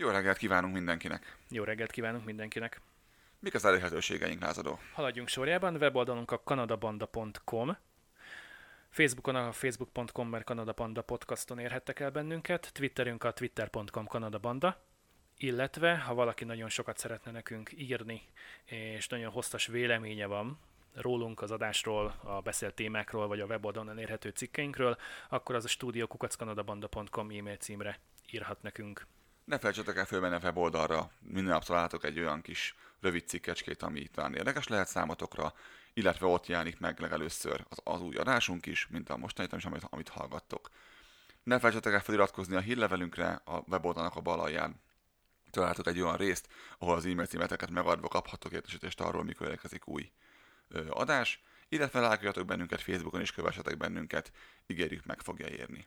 Jó reggelt kívánunk mindenkinek! Jó reggelt kívánunk mindenkinek! Mik az elérhetőségeink, lázadó? Haladjunk sorjában, weboldalunk a kanadabanda.com, Facebookon a facebook.com per Kanadabanda podcaston érhettek el bennünket, Twitterünk a twitter.com kanadabanda, illetve ha valaki nagyon sokat szeretne nekünk írni, és nagyon hosszas véleménye van rólunk, az adásról, a beszélt témákról, vagy a weboldalon elérhető cikkeinkről, akkor az a stúdiókukackanadabanda.com e-mail címre írhat nekünk. Ne felejtsetek el fölmenni a weboldalra, minden nap találtok egy olyan kis rövid cikkecskét, ami talán érdekes lehet számotokra, illetve ott jelenik meg legelőször az, az új adásunk is, mint a mostani is, amit, amit hallgattok. Ne felejtsetek el feliratkozni a hírlevelünkre, a weboldalnak a bal alján találtok egy olyan részt, ahol az e-mail címeteket megadva kaphatok értesítést arról, mikor érkezik új ö, adás, illetve lájkoljatok bennünket Facebookon és kövessetek bennünket, ígérjük meg fogja érni.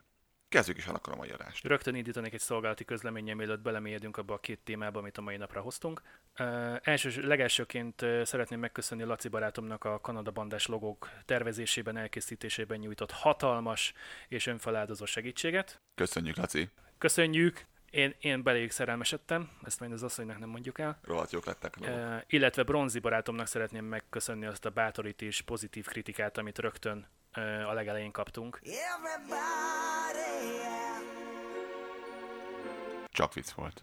Kezdjük is akkor a mai adást. Rögtön indítanék egy szolgálati közleménye, mielőtt belemélyedünk abba a két témába, amit a mai napra hoztunk. Uh, első, legelsőként uh, szeretném megköszönni Laci barátomnak a Kanada bandás logók tervezésében, elkészítésében nyújtott hatalmas és önfeláldozó segítséget. Köszönjük, Laci! Köszönjük! Én, én beléjük szerelmesedtem, ezt majd az asszonynak nem mondjuk el. Rohadt jók lettek. Uh, illetve Bronzi barátomnak szeretném megköszönni azt a bátorítés, pozitív kritikát, amit rögtön a legelején kaptunk. Csak vicc volt.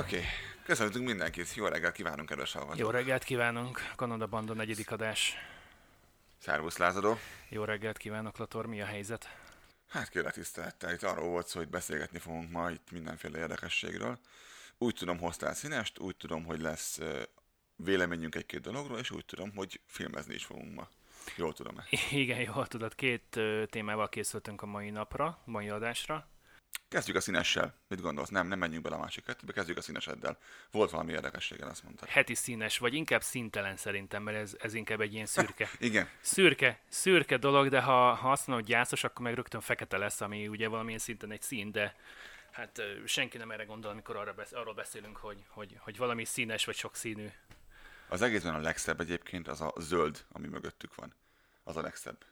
Oké, okay. köszöntünk mindenkit, jó reggelt kívánunk, kedves hallgatók. Jó reggelt kívánunk, Kanada Banda negyedik adás. Szervusz Lázadó. Jó reggelt kívánok, Lator, mi a helyzet? Hát kérlek tisztelettel, itt arról volt szó, hogy beszélgetni fogunk ma itt mindenféle érdekességről. Úgy tudom, hoztál színest, úgy tudom, hogy lesz véleményünk egy-két dologról, és úgy tudom, hogy filmezni is fogunk ma. Jól tudom-e? Igen, jól tudod. Két témával készültünk a mai napra, mai adásra. Kezdjük a színessel. Mit gondolsz? Nem, nem menjünk bele a másik kettőbe, kezdjük a színeseddel. Volt valami érdekességen, azt mondtad. Heti színes, vagy inkább színtelen szerintem, mert ez, ez inkább egy ilyen szürke. Igen. Szürke, szürke dolog, de ha, ha azt mondod, hogy gyászos, akkor meg rögtön fekete lesz, ami ugye valamilyen szinten egy szín, de hát senki nem erre gondol, amikor arra besz- arról beszélünk, hogy, hogy, hogy valami színes vagy sok színű. Az egészben a legszebb egyébként az a zöld, ami mögöttük van. Az a legszebb.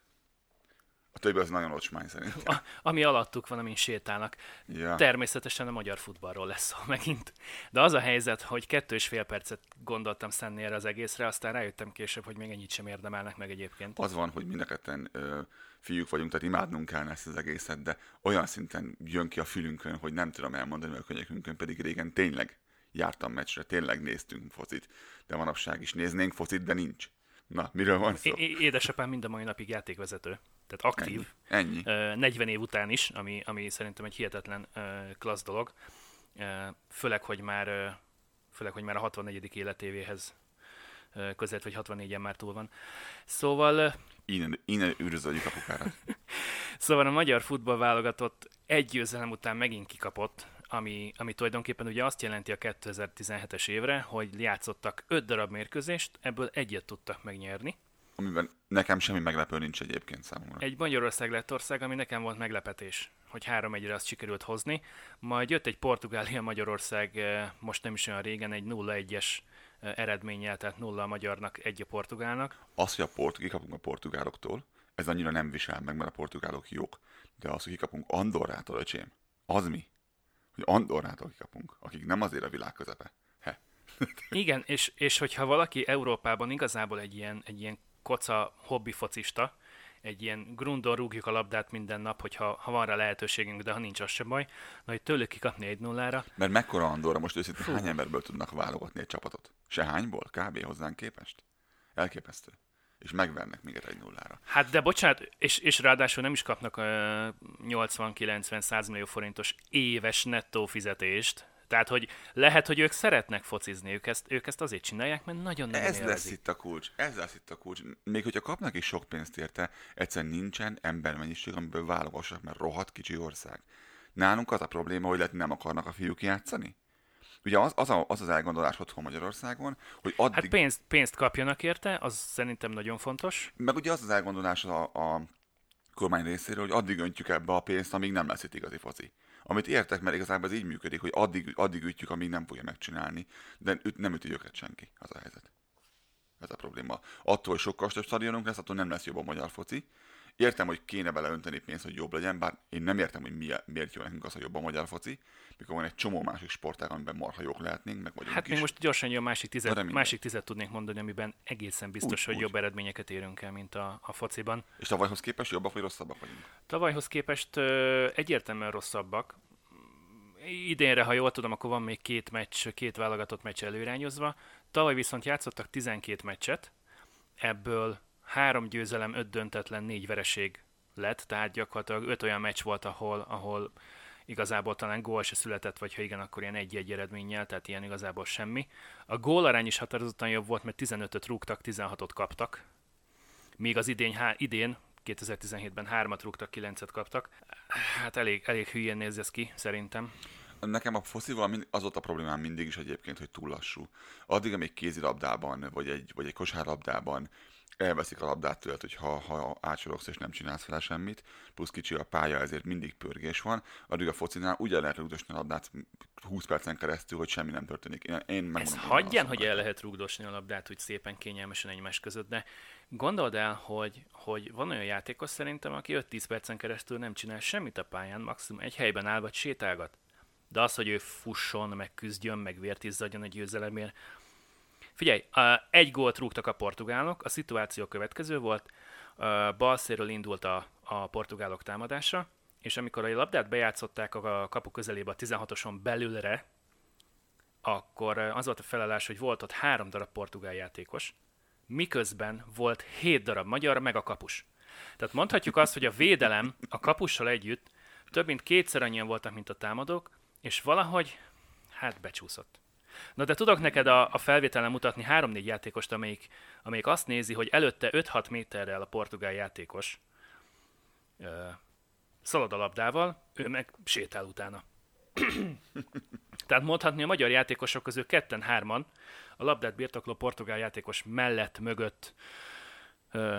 A többi az nagyon ocsmány szerintem. A, ami alattuk van, amin sétálnak. Ja. Természetesen a magyar futballról lesz szó megint. De az a helyzet, hogy kettő és fél percet gondoltam szenni erre az egészre, aztán rájöttem később, hogy még ennyit sem érdemelnek meg egyébként. Az van, hogy mind a fiúk vagyunk, tehát imádnunk kell ezt az egészet, de olyan szinten jön ki a fülünkön, hogy nem tudom elmondani, mert a könyvünkön pedig régen tényleg jártam meccsre, tényleg néztünk focit, de manapság is néznénk focit, de nincs. Na, miről van szó? É- édesapám mind a mai napig játékvezető. Tehát aktív. Ennyi. Ennyi. 40 év után is, ami, ami szerintem egy hihetetlen klassz dolog. Főleg, hogy már, főleg, hogy már a 64. életévéhez között, vagy 64-en már túl van. Szóval... Innen, innen üdvözöljük apukára. szóval a magyar futballválogatott egy győzelem után megint kikapott, ami, ami tulajdonképpen ugye azt jelenti a 2017-es évre, hogy játszottak 5 darab mérkőzést, ebből egyet tudtak megnyerni. Amiben nekem semmi meglepő nincs egyébként számomra. Egy Magyarország lett ország, ami nekem volt meglepetés, hogy 3-1-re azt sikerült hozni. Majd jött egy Portugália-Magyarország most nem is olyan régen, egy 0-1-es eredménnyel, tehát 0 a magyarnak, egy a portugálnak. Az, hogy a port, kikapunk a portugáloktól, ez annyira nem visel meg, mert a portugálok jók. De az, hogy kikapunk Andorrától, öcsém, az mi? Hogy Andorrától kikapunk, akik nem azért a világ közepe. He. Igen, és, és hogyha valaki Európában igazából egy ilyen, egy ilyen koca hobbi focista, egy ilyen grundon rúgjuk a labdát minden nap, hogyha ha van rá lehetőségünk, de ha nincs, az sem baj. Na, hogy tőlük kikapni egy nullára. Mert mekkora Andorra most őszintén hány emberből tudnak válogatni egy csapatot? Se hányból? Kb. hozzánk képest? Elképesztő. És megvernek minket egy nullára. Hát de bocsánat, és, és ráadásul nem is kapnak uh, 80-90-100 millió forintos éves nettó fizetést, tehát, hogy lehet, hogy ők szeretnek focizni, ők ezt, ők ezt azért csinálják, mert nagyon-nagyon Ez lesz élvezik. itt a kulcs, ez lesz itt a kulcs. Még hogyha kapnak is sok pénzt érte, egyszerűen nincsen embermennyiség, amiből válogassak, mert rohadt kicsi ország. Nálunk az a probléma, hogy lehet nem akarnak a fiúk játszani. Ugye az az, a, az, az elgondolás otthon Magyarországon, hogy addig... Hát pénzt, pénzt kapjanak érte, az szerintem nagyon fontos. Meg ugye az az elgondolás a, a kormány részéről, hogy addig öntjük ebbe a pénzt, amíg nem lesz itt igazi foci. Amit értek, mert igazából ez így működik, hogy addig, addig ütjük, amíg nem fogja megcsinálni, de üt, nem üti őket senki. Az a helyzet. Ez a probléma. Attól, hogy sokkal több stadionunk lesz, attól nem lesz jobb a magyar foci. Értem, hogy kéne beleönteni pénzt, hogy jobb legyen, bár én nem értem, hogy mi, miért jó nekünk az, hogy jobb a magyar foci, mikor van egy csomó másik sportág, amiben marha jók lehetnénk, meg vagyunk Hát is. még most gyorsan jön másik tizet, másik tizet tudnék mondani, amiben egészen biztos, Úgy, hogy úgy. jobb eredményeket érünk el, mint a, a fociban. És tavalyhoz képest jobbak vagy rosszabbak vagyunk? Tavalyhoz képest ö, egyértelműen rosszabbak. Idénre, ha jól tudom, akkor van még két meccs, két válogatott meccs előirányozva. Tavaly viszont játszottak 12 meccset, ebből három győzelem, öt döntetlen, négy vereség lett, tehát gyakorlatilag öt olyan meccs volt, ahol, ahol igazából talán gól se született, vagy ha igen, akkor ilyen egy-egy eredménnyel, tehát ilyen igazából semmi. A gólarány is határozottan jobb volt, mert 15-öt rúgtak, 16-ot kaptak, míg az idén, há, idén 2017-ben hármat rúgtak, 9-et kaptak. Hát elég, elég hülyén néz ez ki, szerintem. Nekem a foszival az volt a problémám mindig is egyébként, hogy túl lassú. Addig, amíg kézilabdában, vagy egy, vagy egy kosárlabdában elveszik a labdát tőled, hogy ha, ha átsorogsz és nem csinálsz vele semmit, plusz kicsi a pálya, ezért mindig pörgés van, addig a focinál ugye lehet rúgdosni a labdát 20 percen keresztül, hogy semmi nem történik. Én, én megmondom, én hagyján, hogy el lehet rúgdosni a labdát úgy szépen kényelmesen egymás között, de gondold el, hogy, hogy van olyan játékos szerintem, aki 5-10 percen keresztül nem csinál semmit a pályán, maximum egy helyben áll vagy sétálgat. De az, hogy ő fusson, meg küzdjön, meg vért izzadjon a győzelemért. Figyelj, egy gólt rúgtak a portugálok, a szituáció következő volt, a bal szélről indult a, a portugálok támadása, és amikor a labdát bejátszották a kapu közelébe a 16-oson belülre, akkor az volt a felállás, hogy volt ott három darab portugál játékos, miközben volt hét darab magyar, meg a kapus. Tehát mondhatjuk azt, hogy a védelem a kapussal együtt több mint kétszer annyian voltak, mint a támadók, és valahogy, hát becsúszott. Na de tudok neked a, a felvételen mutatni három-négy játékost, amelyik, amelyik azt nézi, hogy előtte 5-6 méterrel a portugál játékos ö, szalad a labdával, ő meg sétál utána. Tehát mondhatni a magyar játékosok közül ketten-hárman a labdát birtokló portugál játékos mellett, mögött ö,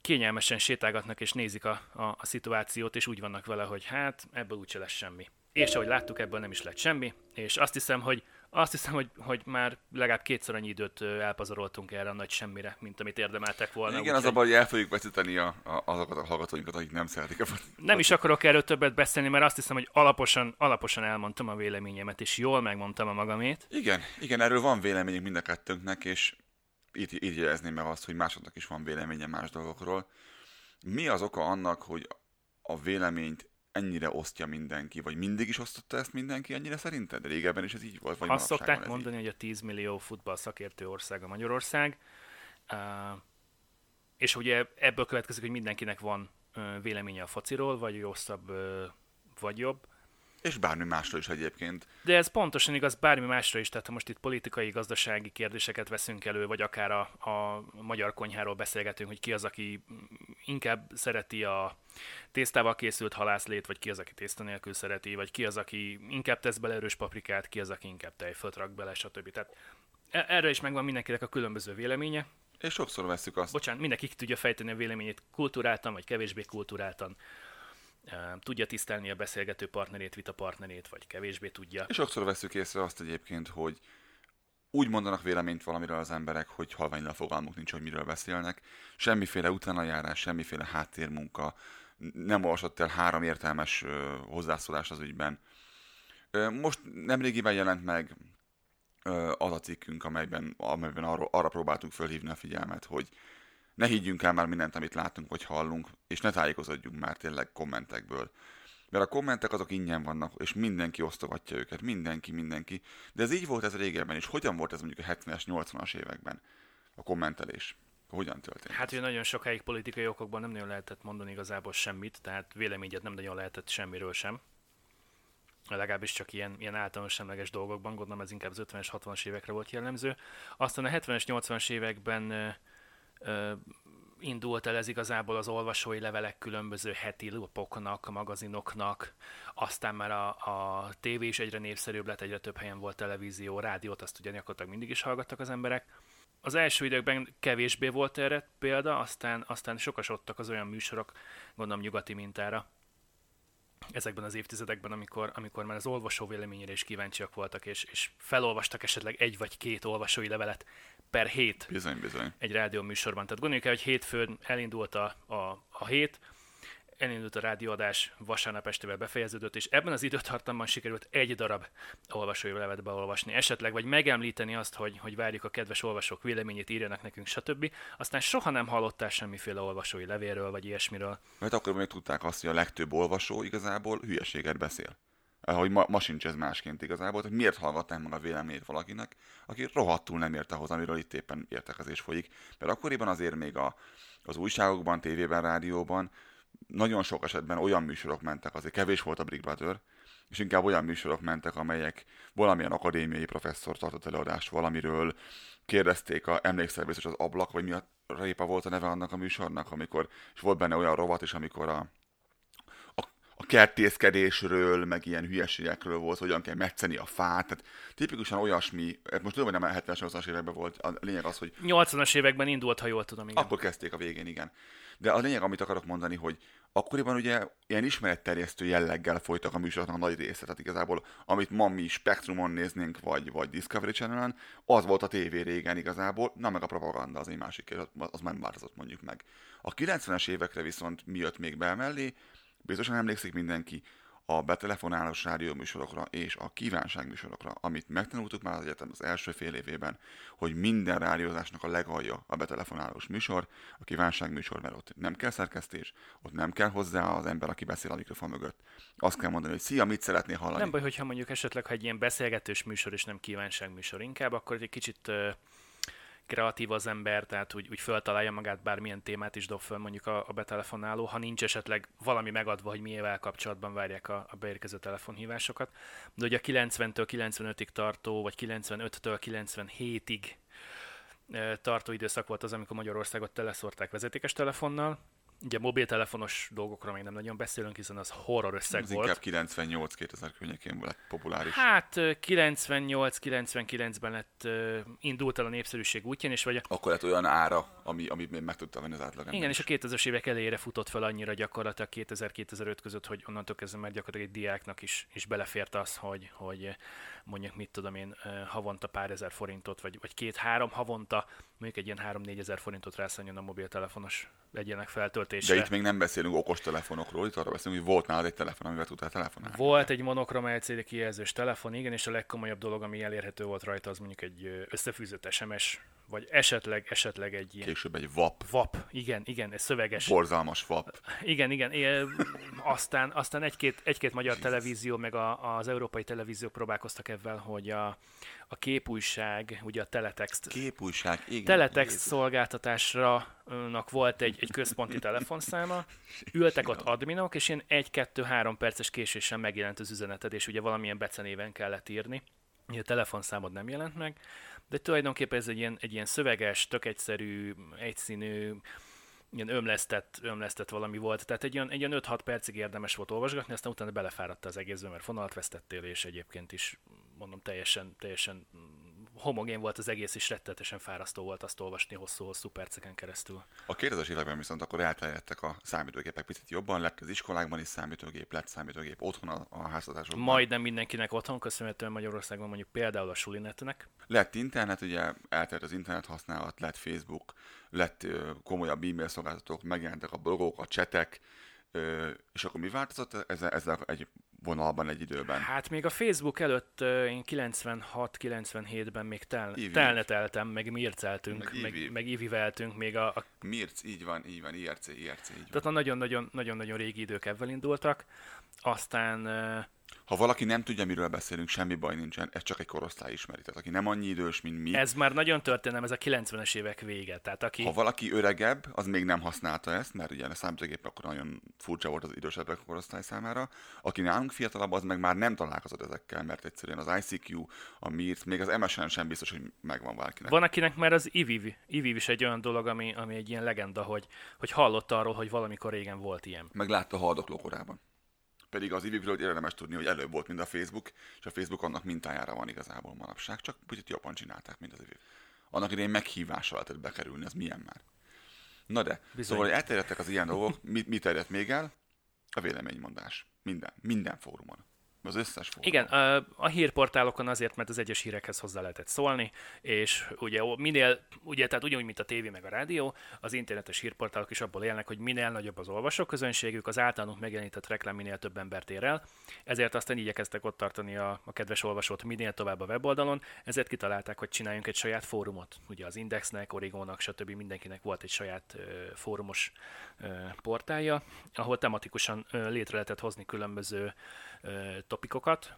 kényelmesen sétálgatnak és nézik a, a, a szituációt, és úgy vannak vele, hogy hát ebből úgyse lesz semmi. És ahogy láttuk, ebből nem is lett semmi, és azt hiszem, hogy azt hiszem, hogy, hogy már legalább kétszer annyi időt elpazaroltunk erre a nagy semmire, mint amit érdemeltek volna. Igen, az a úgyhogy baj, hogy el fogjuk veszíteni a, a, azokat a hallgatóinkat, akik nem szeretik a. Nem is akarok erről többet beszélni, mert azt hiszem, hogy alaposan, alaposan elmondtam a véleményemet, és jól megmondtam a magamét. Igen, igen, erről van véleményünk mind a kettőnknek, és így, így jelezném meg azt, hogy másoknak is van véleménye más dolgokról. Mi az oka annak, hogy a véleményt ennyire osztja mindenki, vagy mindig is osztotta ezt mindenki ennyire szerinted? Régebben is ez így volt? Vagy Azt szokták mondani, hogy a 10 millió futball szakértő ország a Magyarország, és ugye ebből következik, hogy mindenkinek van véleménye a fociról, vagy uh, vagy jobb. És bármi másról is egyébként. De ez pontosan igaz bármi másra is, tehát ha most itt politikai, gazdasági kérdéseket veszünk elő, vagy akár a, a magyar konyháról beszélgetünk, hogy ki az, aki inkább szereti a tésztával készült halászlét, vagy ki az, aki tészta nélkül szereti, vagy ki az, aki inkább tesz bele erős paprikát, ki az, aki inkább tejfölt rak bele, stb. Tehát e- erre is megvan mindenkinek a különböző véleménye. És sokszor veszük azt, Bocsánat, mindenki ki tudja fejteni a véleményét kulturáltan, vagy kevésbé kulturáltan. Tudja tisztelni a beszélgető partnerét, vita partnerét, vagy kevésbé tudja. és sokszor veszük észre azt egyébként, hogy úgy mondanak véleményt valamiről az emberek, hogy halványra fogalmuk nincs, hogy miről beszélnek. Semmiféle utánajárás, semmiféle háttérmunka, nem olvasott el három értelmes hozzászólás az ügyben. Most nemrégiben jelent meg az a cikkünk, amelyben, amelyben arra, arra próbáltunk fölhívni a figyelmet, hogy ne higgyünk el már mindent, amit látunk vagy hallunk, és ne tájékozódjunk már tényleg kommentekből. Mert a kommentek azok ingyen vannak, és mindenki osztogatja őket, mindenki, mindenki. De ez így volt ez régebben, és hogyan volt ez mondjuk a 70-es, 80-as években a kommentelés? Hogyan történt? Hát, hogy nagyon sokáig politikai okokban nem nagyon lehetett mondani igazából semmit, tehát véleményet nem nagyon lehetett semmiről sem. Legalábbis csak ilyen, ilyen általános semleges dolgokban, gondolom ez inkább az 50-es, 60-as évekre volt jellemző. Aztán a 70-es, 80-as években indult el ez igazából az olvasói levelek különböző heti lapoknak, magazinoknak, aztán már a, a tévé is egyre népszerűbb lett, egyre több helyen volt televízió, rádiót, azt ugye gyakorlatilag mindig is hallgattak az emberek. Az első időkben kevésbé volt erre példa, aztán, aztán sokasodtak az olyan műsorok, gondolom nyugati mintára, ezekben az évtizedekben, amikor, amikor már az olvasó véleményére is kíváncsiak voltak, és, és felolvastak esetleg egy vagy két olvasói levelet per hét Bizony, bizony. egy rádió műsorban. Tehát gondoljuk el, hogy hétfőn elindult a, a, a hét, elindult a rádióadás, vasárnap estével befejeződött, és ebben az időtartamban sikerült egy darab olvasói levet beolvasni, esetleg, vagy megemlíteni azt, hogy, hogy várjuk a kedves olvasók véleményét, írjanak nekünk, stb. Aztán soha nem hallottál semmiféle olvasói levélről, vagy ilyesmiről. Mert akkor még tudták azt, hogy a legtöbb olvasó igazából hülyeséget beszél. Ahogy ma, ma sincs ez másként igazából, hogy miért hallgatnánk meg a véleményét valakinek, aki rohadtul nem ért ahhoz, amiről itt éppen értekezés folyik. Mert akkoriban azért még a, az újságokban, tévében, rádióban nagyon sok esetben olyan műsorok mentek, azért kevés volt a Big Brother, és inkább olyan műsorok mentek, amelyek valamilyen akadémiai professzor tartott előadást valamiről, kérdezték, a, emlékszel biztos az ablak, vagy mi a répa volt a neve annak a műsornak, amikor, és volt benne olyan rovat is, amikor a, a, a kertészkedésről, meg ilyen hülyeségekről volt, hogyan kell metszeni a fát, tehát tipikusan olyasmi, most tudom, hogy nem a 70-es, években volt, a lényeg az, hogy 80-as években indult, ha jól tudom, igen. akkor kezdték a végén, igen. De a lényeg, amit akarok mondani, hogy akkoriban ugye ilyen ismeretterjesztő jelleggel folytak a műsoroknak a nagy része. Tehát igazából, amit ma mi Spectrumon néznénk, vagy, vagy Discovery Channel-en, az volt a tévé régen igazából, na meg a propaganda az egy másik az nem változott mondjuk meg. A 90-es évekre viszont mi jött még be mellé, biztosan emlékszik mindenki, a betelefonálós rádióműsorokra és a kívánságműsorokra, amit megtanultuk már az egyetem az első fél évében, hogy minden rádiózásnak a legalja a betelefonálós műsor, a kívánságműsor, mert ott nem kell szerkesztés, ott nem kell hozzá az ember, aki beszél a mikrofon mögött. Azt kell mondani, hogy szia, mit szeretnél hallani. Nem baj, hogyha mondjuk esetleg, ha egy ilyen beszélgetős műsor és nem kívánságműsor inkább, akkor egy kicsit kreatív az ember, tehát úgy, úgy föltalálja magát bármilyen témát is dob föl mondjuk a, a betelefonáló, ha nincs esetleg valami megadva, hogy miével kapcsolatban várják a, a beérkező telefonhívásokat. De ugye a 90-től 95-ig tartó, vagy 95-től 97-ig tartó időszak volt az, amikor Magyarországot teleszorták vezetékes telefonnal, Ugye mobiltelefonos dolgokról még nem nagyon beszélünk, hiszen az horror összeg Ez volt. inkább 98-2000 környékén lett populáris. Hát 98-99-ben lett indult el a népszerűség útján, és vagy... Akkor lett olyan ára, ami, ami még meg tudta venni az átlag Igen, és a 2000-es évek elejére futott fel annyira gyakorlatilag 2000-2005 között, hogy onnantól kezdve már gyakorlatilag egy diáknak is, is belefért az, hogy, hogy mondjuk mit tudom én, havonta pár ezer forintot, vagy, vagy két-három havonta, mondjuk egy ilyen három-négy ezer forintot rászálljon a mobiltelefonos legyenek feltöltésre. De itt még nem beszélünk okos telefonokról, itt arra beszélünk, hogy volt nálad egy telefon, amivel tudtál telefonálni. Volt egy monokrom LCD kijelzős telefon, igen, és a legkomolyabb dolog, ami elérhető volt rajta, az mondjuk egy összefűzött SMS, vagy esetleg, esetleg egy ilyen... Később egy VAP. VAP, igen, igen, ez szöveges. Borzalmas VAP. Igen, igen. É, aztán, aztán egy-két, egy-két magyar Jesus. televízió, meg a, az európai televíziók próbálkoztak ebben, hogy a, a képújság, ugye a teletext. Képújság, igen. Teletext Jézus. szolgáltatásra volt egy, egy központi telefonszáma, ültek ott adminok, és ilyen egy-kettő-három perces késéssel megjelent az üzeneted, és ugye valamilyen becenéven kellett írni. A telefonszámod nem jelent meg, de tulajdonképpen ez egy ilyen, egy ilyen szöveges, tök egyszerű, egyszínű, ilyen ömlesztett, ömlesztett valami volt. Tehát egy olyan, egy olyan 5-6 percig érdemes volt olvasgatni, aztán utána belefáradta az egészbe, mert fonalat vesztettél, és egyébként is mondom teljesen, teljesen homogén volt az egész, és rettetesen fárasztó volt azt olvasni hosszú-hosszú perceken keresztül. A 2000-es években viszont akkor elterjedtek a számítógépek picit jobban, lett az iskolákban is számítógép, lett számítógép otthon a, a háztartásokban. Majdnem mindenkinek otthon, köszönhetően Magyarországon mondjuk például a sulinetnek. Lett internet, ugye elterjedt az internet használat, lett Facebook, lett komolyabb e-mail szolgáltatók, megjelentek a blogok, a csetek, és akkor mi változott? Ezzel, ezzel egy vonalban egy időben. Hát még a Facebook előtt én 96-97-ben még tel, telneteltem, meg mirceltünk, meg, meg, meg iviveltünk, még a, a... Mirc, így van, így van, IRC, IRC, így van. Tehát a nagyon-nagyon régi idők ebben indultak. Aztán ha valaki nem tudja, miről beszélünk, semmi baj nincsen, ez csak egy korosztály ismeri. Tehát aki nem annyi idős, mint mi. Ez már nagyon történelem, ez a 90-es évek vége. Tehát aki... Ha valaki öregebb, az még nem használta ezt, mert ugye a számítógép akkor nagyon furcsa volt az idősebbek korosztály számára. Aki nálunk fiatalabb, az meg már nem találkozott ezekkel, mert egyszerűen az ICQ, a MIRT, még az MSN sem biztos, hogy megvan valakinek. Van, akinek már az IVIV, IVIV is egy olyan dolog, ami, ami egy ilyen legenda, hogy, hogy hallott arról, hogy valamikor régen volt ilyen. Meg látta haldokló korában. Pedig az ivivről érdemes tudni, hogy előbb volt, mint a Facebook, és a Facebook annak mintájára van igazából manapság, csak kicsit jobban csinálták, mint az iviv. Annak idején meghívással lehetett bekerülni, ez milyen már. Na de, Bizony. szóval, elterjedtek az ilyen dolgok, mi, mi terjedt még el? A véleménymondás. Minden, minden fórumon. Az összes fórum. Igen, a, a hírportálokon azért, mert az egyes hírekhez hozzá lehetett szólni, és ugye minél, ugye, tehát ugyanúgy, mint a tévé meg a rádió, az internetes hírportálok is abból élnek, hogy minél nagyobb az olvasóközönségük, az általunk megjelenített reklám minél több embert ér el, ezért aztán igyekeztek ott tartani a, a kedves olvasót minél tovább a weboldalon, ezért kitalálták, hogy csináljunk egy saját fórumot. Ugye az Indexnek, Origónak, stb. mindenkinek volt egy saját ö, fórumos ö, portálja, ahol tematikusan ö, létre lehetett hozni különböző topikokat,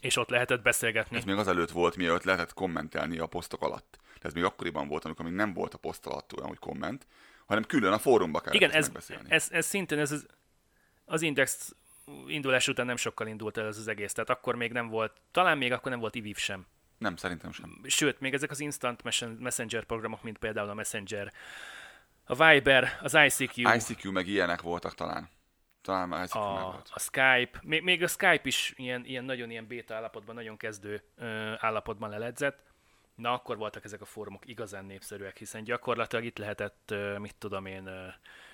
és ott lehetett beszélgetni. Ez még azelőtt volt, mielőtt lehetett kommentelni a posztok alatt. De ez még akkoriban volt, amikor még nem volt a poszt alatt olyan, hogy komment, hanem külön a fórumba kellett Igen, ez. Ez, ez, szintén ez az, az Index indulás után nem sokkal indult el ez az egész, tehát akkor még nem volt, talán még akkor nem volt IVIV sem. Nem, szerintem sem. Sőt, még ezek az instant messenger programok, mint például a Messenger, a Viber, az ICQ. ICQ meg ilyenek voltak talán. Talán már a, a Skype, még, még a Skype is ilyen, ilyen nagyon ilyen béta állapotban, nagyon kezdő ö, állapotban leledzett. Na, akkor voltak ezek a fórumok igazán népszerűek, hiszen gyakorlatilag itt lehetett, ö, mit tudom én, ö,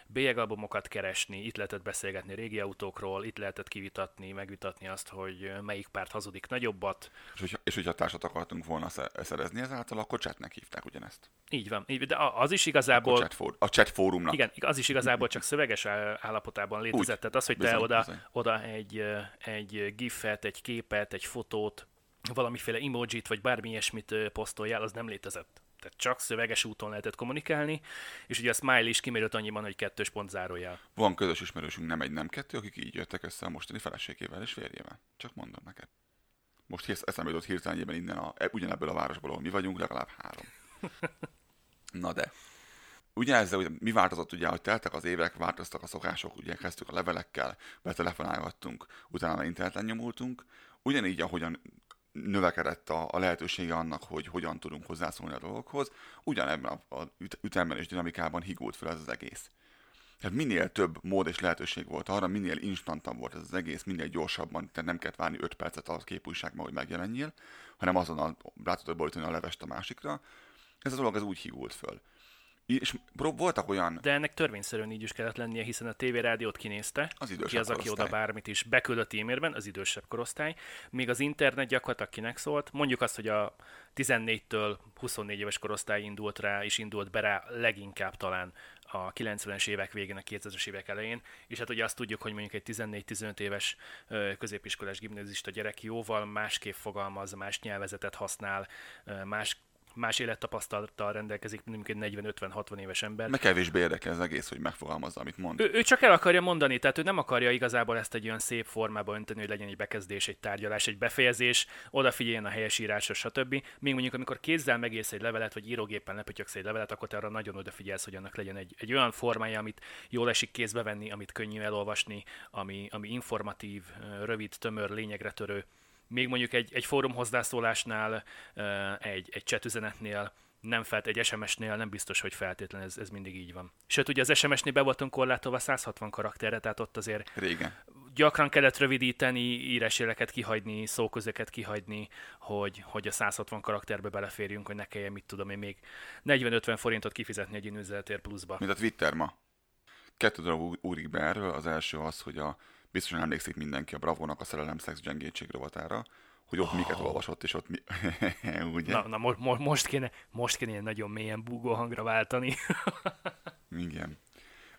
bélyegalbumokat keresni, itt lehetett beszélgetni régi autókról, itt lehetett kivitatni, megvitatni azt, hogy melyik párt hazudik nagyobbat. És, hogyha, és hogyha társat akartunk volna szerezni ezáltal, akkor chatnek hívták ugyanezt. Így van, így, de az is igazából... A chat, for, a chat fórumnak. Igen, az is igazából csak szöveges állapotában létezett. Tehát az, hogy bizony, te oda, bizony. oda egy, egy gifet, egy képet, egy fotót, valamiféle emojit, vagy bármi ilyesmit posztoljál, az nem létezett tehát csak szöveges úton lehetett kommunikálni, és ugye a Smiley is kimérült annyiban, hogy kettős pont zárójel. Van közös ismerősünk, nem egy, nem kettő, akik így jöttek össze a mostani feleségével és férjével. Csak mondom neked. Most eszembe jutott hirtelenjében innen, a, e, ugyanebből a városból, ahol mi vagyunk, legalább három. Na de. Ugye ezzel, ugye, mi változott, ugye, hogy teltek az évek, változtak a szokások, ugye kezdtük a levelekkel, betelefonálgattunk, utána interneten nyomultunk, ugyanígy, ahogyan növekedett a, a lehetősége annak, hogy hogyan tudunk hozzászólni a dolgokhoz, ugyanebben a, a ütemben és dinamikában higult fel ez az egész. Tehát minél több mód és lehetőség volt arra, minél instantabb volt ez az egész, minél gyorsabban, tehát nem kellett várni 5 percet a képújságban, hogy megjelenjél, hanem azonnal rá tudod borítani a levest a másikra. Ez a dolog ez úgy higult föl. És voltak olyan... De ennek törvényszerűen így is kellett lennie, hiszen a TV rádiót kinézte, az idősebb ki az, aki oda bármit is beküldött e-mailben, az idősebb korosztály, még az internet gyakorlatilag kinek szólt. Mondjuk azt, hogy a 14-től 24 éves korosztály indult rá, és indult be rá leginkább talán a 90-es évek végén, a 2000-es évek elején, és hát ugye azt tudjuk, hogy mondjuk egy 14-15 éves középiskolás gimnazista gyerek jóval másképp fogalmaz, más nyelvezetet használ, más más élettapasztalattal rendelkezik, mint egy 40-50-60 éves ember. Meg kevésbé érdekel az egész, hogy megfogalmazza, amit mond. Ő, ő, csak el akarja mondani, tehát ő nem akarja igazából ezt egy olyan szép formába önteni, hogy legyen egy bekezdés, egy tárgyalás, egy befejezés, odafigyeljen a helyesírásra, stb. Még mondjuk, amikor kézzel megész egy levelet, vagy írógépen lepötyöksz egy levelet, akkor te arra nagyon odafigyelsz, hogy annak legyen egy, egy olyan formája, amit jól esik kézbe venni, amit könnyű elolvasni, ami, ami informatív, rövid, tömör, lényegre törő még mondjuk egy, egy fórum hozzászólásnál, egy, egy chat üzenetnél, nem felt egy SMS-nél nem biztos, hogy feltétlen ez, ez mindig így van. Sőt, ugye az SMS-nél be voltunk korlátolva 160 karakterre, tehát ott azért Régen. gyakran kellett rövidíteni, írásjeleket kihagyni, szóközöket kihagyni, hogy, hogy a 160 karakterbe beleférjünk, hogy ne kelljen, mit tudom én, még 40-50 forintot kifizetni egy üzenetér pluszba. Mint a Twitter ma. Kettő dolog úrik be erről. Az első az, hogy a biztosan emlékszik mindenki a Bravónak a szerelem szex gyengétség rovatára, hogy ott oh. miket olvasott, és ott mi... Ugye? Na, na mo- mo- most, kéne, most kéne nagyon mélyen búgó hangra váltani. Igen.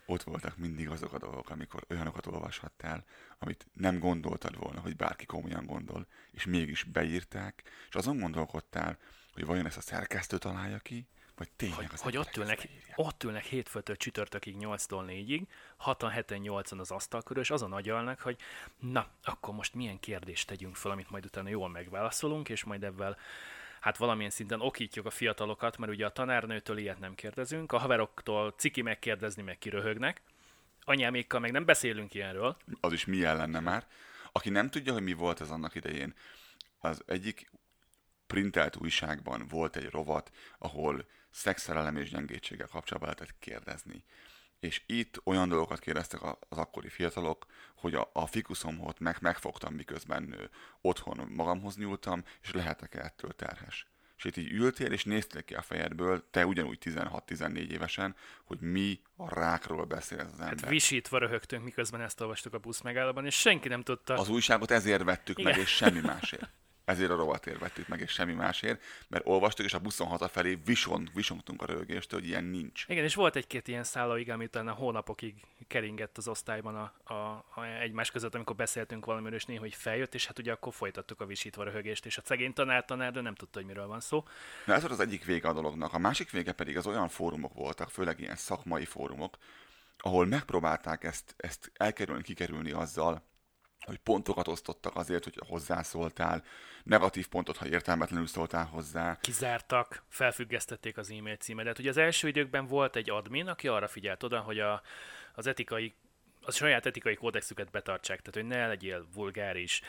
ott voltak mindig azok a dolgok, amikor olyanokat olvashattál, amit nem gondoltad volna, hogy bárki komolyan gondol, és mégis beírták, és azon gondolkodtál, hogy vajon ezt a szerkesztő találja ki, vagy tényleg hogy, az hogy ott, ülnek, ott ülnek hétfőtől csütörtökig 8-tól 4-ig, 6 7 8 az asztal körül, és azon agyalnak, hogy na, akkor most milyen kérdést tegyünk fel, amit majd utána jól megválaszolunk, és majd ebben hát valamilyen szinten okítjuk a fiatalokat, mert ugye a tanárnőtől ilyet nem kérdezünk, a haveroktól ciki megkérdezni, meg kiröhögnek, anyámékkal meg nem beszélünk ilyenről, Az is milyen lenne már. Aki nem tudja, hogy mi volt ez annak idején, az egyik printelt újságban volt egy rovat, ahol szexszerelem és gyengétséggel kapcsolatban lehetett kérdezni. És itt olyan dolgokat kérdeztek az akkori fiatalok, hogy a, a fikuszomot meg megfogtam, miközben ö, otthon magamhoz nyúltam, és lehetek ettől terhes. És itt így ültél, és néztél ki a fejedből, te ugyanúgy 16-14 évesen, hogy mi a rákról beszél ez az ember. hát visítva röhögtünk, miközben ezt olvastuk a busz megállóban, és senki nem tudta. Az újságot ezért vettük Igen. meg, és semmi másért. Ezért a rovatért vettük meg, és semmi másért, mert olvastuk, és a buszon hazafelé visont, visongtunk a rögéstől, hogy ilyen nincs. Igen, és volt egy-két ilyen szállóig, ami utána hónapokig keringett az osztályban a, a, a egymás között, amikor beszéltünk valamiről, és néha hogy feljött, és hát ugye akkor folytattuk a visítva röhögést, és a szegény tanár tanár, de nem tudta, hogy miről van szó. Na ez volt az egyik vége a dolognak. A másik vége pedig az olyan fórumok voltak, főleg ilyen szakmai fórumok, ahol megpróbálták ezt, ezt elkerülni, kikerülni azzal, hogy pontokat osztottak azért, hogy hozzászóltál, negatív pontot, ha értelmetlenül szóltál hozzá. Kizártak, felfüggesztették az e-mail címedet. Ugye az első időkben volt egy admin, aki arra figyelt oda, hogy a, az etikai a saját etikai kódexüket betartsák, tehát hogy ne legyél vulgáris,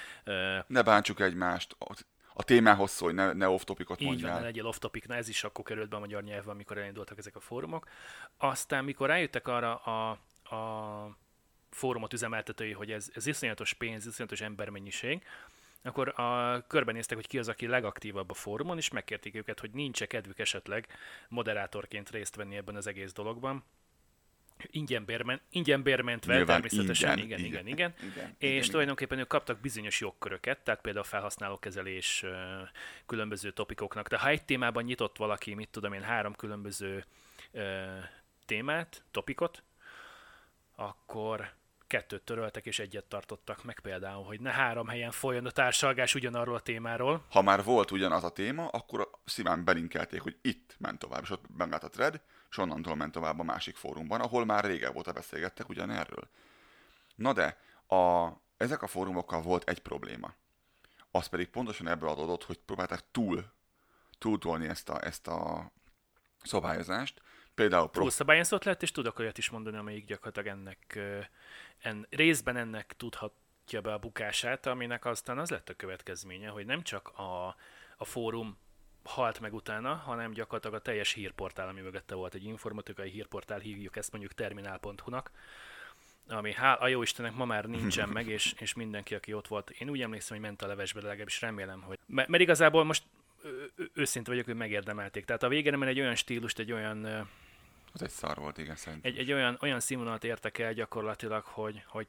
Ne bántsuk egymást, a- témához szólj, ne, ne off-topicot Így van, ne mondjál. legyél off-topic, na ez is akkor került be a magyar nyelvben, amikor elindultak ezek a fórumok. Aztán, mikor rájöttek arra a, a fórumot üzemeltetői, hogy ez, ez iszonyatos pénz, iszonyatos embermennyiség, akkor a, körbenéztek, hogy ki az, aki legaktívabb a fórumon, és megkérték őket, hogy nincs kedvük esetleg moderátorként részt venni ebben az egész dologban. Ingyen, bérmen, ingyen bérmentve, Nyilván természetesen, ingyen, igen, igen, igen. igen. Igen, És igen, tulajdonképpen ők kaptak bizonyos jogköröket, tehát például felhasználókezelés különböző topikoknak. De ha egy témában nyitott valaki, mit tudom én, három különböző ö, témát, topikot, akkor kettőt töröltek és egyet tartottak meg például, hogy ne három helyen folyjon a társalgás ugyanarról a témáról. Ha már volt ugyanaz a téma, akkor szíván belinkelték, hogy itt ment tovább, és ott megállt a thread, és onnantól ment tovább a másik fórumban, ahol már régebb óta beszélgettek ugyanerről. Na de, a, ezek a fórumokkal volt egy probléma. Az pedig pontosan ebből adódott, hogy próbálták túl, túltolni ezt a, ezt a szabályozást. Például pro, Túlszabályozott lett, és tudok olyat is mondani, amelyik gyakorlatilag ennek, en, részben ennek tudhatja be a bukását, aminek aztán az lett a következménye, hogy nem csak a, a fórum halt meg utána, hanem gyakorlatilag a teljes hírportál, ami mögötte volt egy informatikai hírportál, hívjuk ezt mondjuk terminál.hu-nak, ami hál, a jó Istennek ma már nincsen meg, és, és mindenki, aki ott volt, én úgy emlékszem, hogy ment a levesbe, de legalábbis remélem, hogy... Mert, mert igazából most őszinte vagyok, hogy megérdemelték. Tehát a végén egy olyan stílust, egy olyan az egy szar volt, igen, szerintem. egy, egy olyan, olyan színvonalat értek el gyakorlatilag, hogy, hogy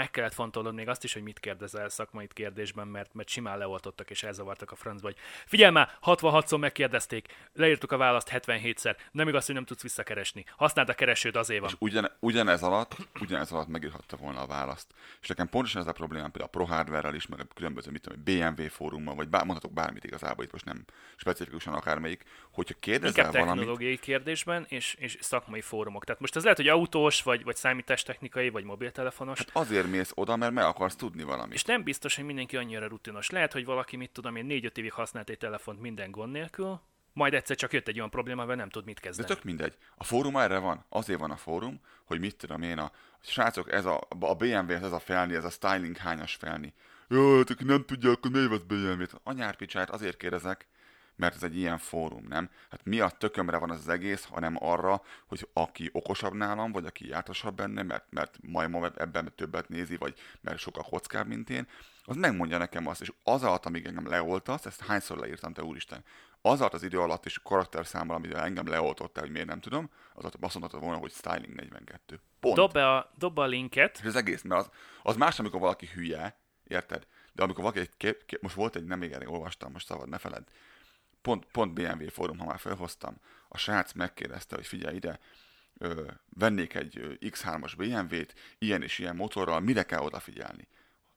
meg kellett fontolnod még azt is, hogy mit kérdezel szakmai kérdésben, mert, mert simán leoltottak és elzavartak a francba, hogy figyelj már, 66-szor megkérdezték, leírtuk a választ 77-szer, nem igaz, hogy nem tudsz visszakeresni. Használd a keresőd, azért van. És ugyan, ugyanez alatt, ugyanez alatt megírhatta volna a választ. És nekem pontosan ez a problémám például a Pro Hardware-rel is, meg a különböző, mit tudom, BMW fórummal, vagy bár, mondhatok bármit igazából, itt most nem specifikusan akármelyik, hogyha kérdezel Inkább valamit, technológiai kérdésben és, és szakmai fórumok. Tehát most ez lehet, hogy autós, vagy, vagy számítástechnikai, vagy mobiltelefonos. hát azért mész oda, mert meg akarsz tudni valamit. És nem biztos, hogy mindenki annyira rutinos. Lehet, hogy valaki, mit tudom én, négy-öt évig használt egy telefont minden gond nélkül, majd egyszer csak jött egy olyan probléma, amivel nem tud mit De kezdeni. tök mindegy. A fórum erre van. Azért van a fórum, hogy mit tudom én, a srácok, ez a, a BMW, ez a felni, ez a styling hányas felni. Jó, hát aki nem tudja, akkor miért vesz BMW-t? Anyárpicsát azért kérdezek, mert ez egy ilyen fórum, nem? Hát mi a tökömre van az, az egész, hanem arra, hogy aki okosabb nálam, vagy aki jártasabb benne, mert, mert majd ma ebben többet nézi, vagy mert sokkal kockább, mint én, az megmondja nekem azt, és az alatt, amíg engem leoltasz, ezt hányszor leírtam, te úristen, az alatt az idő alatt és karakterszámmal, amit engem leoltottál, hogy miért nem tudom, az alatt azt mondhatod volna, hogy styling 42. Pont. Dob be, a, dob a linket, És az egész, mert az, az más, amikor valaki hülye, érted? De amikor valaki egy kép, kép, most volt egy, nem elég olvastam, most szabad, ne feled. Pont, pont BMW fórum, ha már felhoztam, a srác megkérdezte, hogy figyelj ide, ö, vennék egy ö, X3-as BMW-t, ilyen és ilyen motorral, mire kell odafigyelni?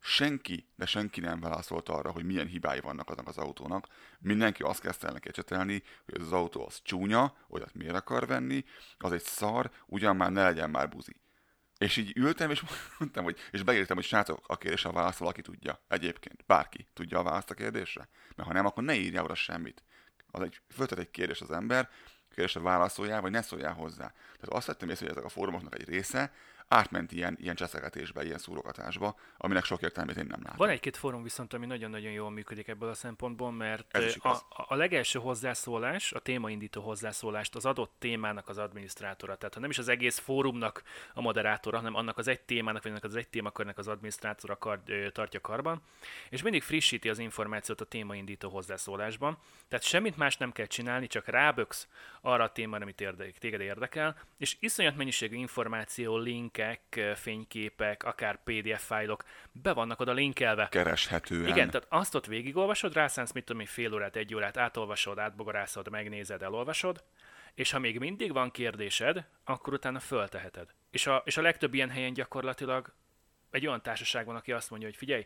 Senki, de senki nem válaszolt arra, hogy milyen hibái vannak aznak az autónak. Mindenki azt kezdte el neki ecsetelni, hogy az autó az csúnya, olyat miért akar venni, az egy szar, ugyan már ne legyen már buzi. És így ültem, és mondtam, hogy, és beírtam, hogy srácok, a kérdés a választ valaki tudja. Egyébként, bárki tudja a választ a kérdésre. Mert ha nem, akkor ne írja oda semmit. Az egy, föltet egy kérdés az ember, kérdésre válaszoljál, vagy ne szóljál hozzá. Tehát azt vettem észre, hogy ezek a fórumoknak egy része átment ilyen, ilyen cseszegetésbe, ilyen szúrogatásba, aminek sok értelmét én nem látom. Van egy-két fórum viszont, ami nagyon-nagyon jól működik ebből a szempontból, mert a, a legelső hozzászólás, a témaindító hozzászólást az adott témának az adminisztrátora, tehát ha nem is az egész fórumnak a moderátora, hanem annak az egy témának, vagy annak az egy témakörnek az adminisztrátora kar, ö, tartja karban, és mindig frissíti az információt a témaindító hozzászólásban, tehát semmit más nem kell csinálni, csak ráböksz arra a témára, amit érde, téged érdekel, és iszonyat mennyiségű információ, linkek, fényképek, akár PDF fájlok be vannak oda linkelve. Kereshetően. Igen, tehát azt ott végigolvasod, rászánsz, mit tudom én, fél órát, egy órát, átolvasod, átbogarászod, megnézed, elolvasod, és ha még mindig van kérdésed, akkor utána fölteheted. És a, és a legtöbb ilyen helyen gyakorlatilag egy olyan társaság van, aki azt mondja, hogy figyelj,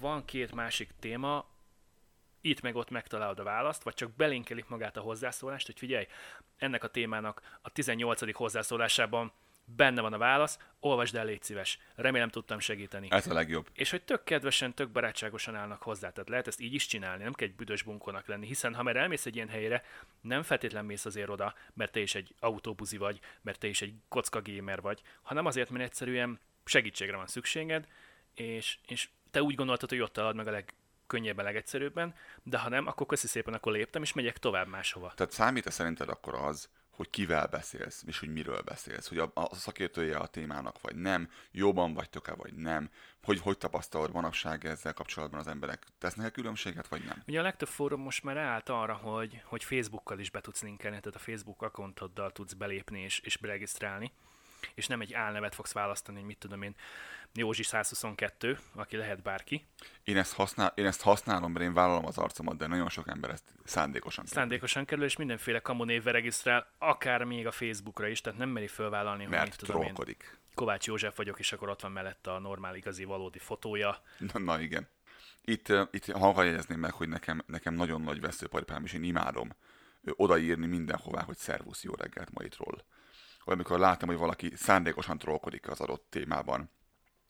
van két másik téma, itt meg ott megtalálod a választ, vagy csak belinkelik magát a hozzászólást, hogy figyelj, ennek a témának a 18. hozzászólásában benne van a válasz, olvasd el, légy szíves. Remélem tudtam segíteni. Ez a legjobb. És hogy tök kedvesen, tök barátságosan állnak hozzá. Tehát lehet ezt így is csinálni, nem kell egy büdös bunkónak lenni, hiszen ha már elmész egy ilyen helyre, nem feltétlen mész azért oda, mert te is egy autóbuzi vagy, mert te is egy kocka gamer vagy, hanem azért, mert egyszerűen segítségre van szükséged, és, és te úgy gondoltad, hogy ott találod meg a legkönnyebben, legegyszerűbben, de ha nem, akkor köszi szépen, akkor léptem, és megyek tovább máshova. Tehát számít-e szerinted akkor az, hogy kivel beszélsz, és hogy miről beszélsz, hogy a, a szakértője a témának, vagy nem, jobban vagytok-e, vagy nem, hogy hogy tapasztalod manapság ezzel kapcsolatban az emberek, tesznek-e különbséget, vagy nem? Ugye a legtöbb fórum most már állt arra, hogy, hogy Facebookkal is be tudsz linkelni, tehát a Facebook accountoddal tudsz belépni és, és beregisztrálni, és nem egy álnevet fogsz választani, hogy mit tudom én, Józsi 122, aki lehet bárki. Én ezt, használ, én ezt használom, mert én vállalom az arcomat, de nagyon sok ember ezt szándékosan kerül. Szándékosan kerül, és mindenféle kamonévvel regisztrál, akár még a Facebookra is, tehát nem meri fölvállalni, hogy mit mert tudom én, trollkodik. Kovács József vagyok, és akkor ott van mellette a normál, igazi, valódi fotója. Na, na igen. Itt, uh, itt halkan jegyezném meg, hogy nekem, nekem nagyon nagy veszőparipám, és én imádom odaírni mindenhová, hogy szervusz, jó reggelt, mai troll. Vagy amikor látom, hogy valaki szándékosan trollkodik az adott témában,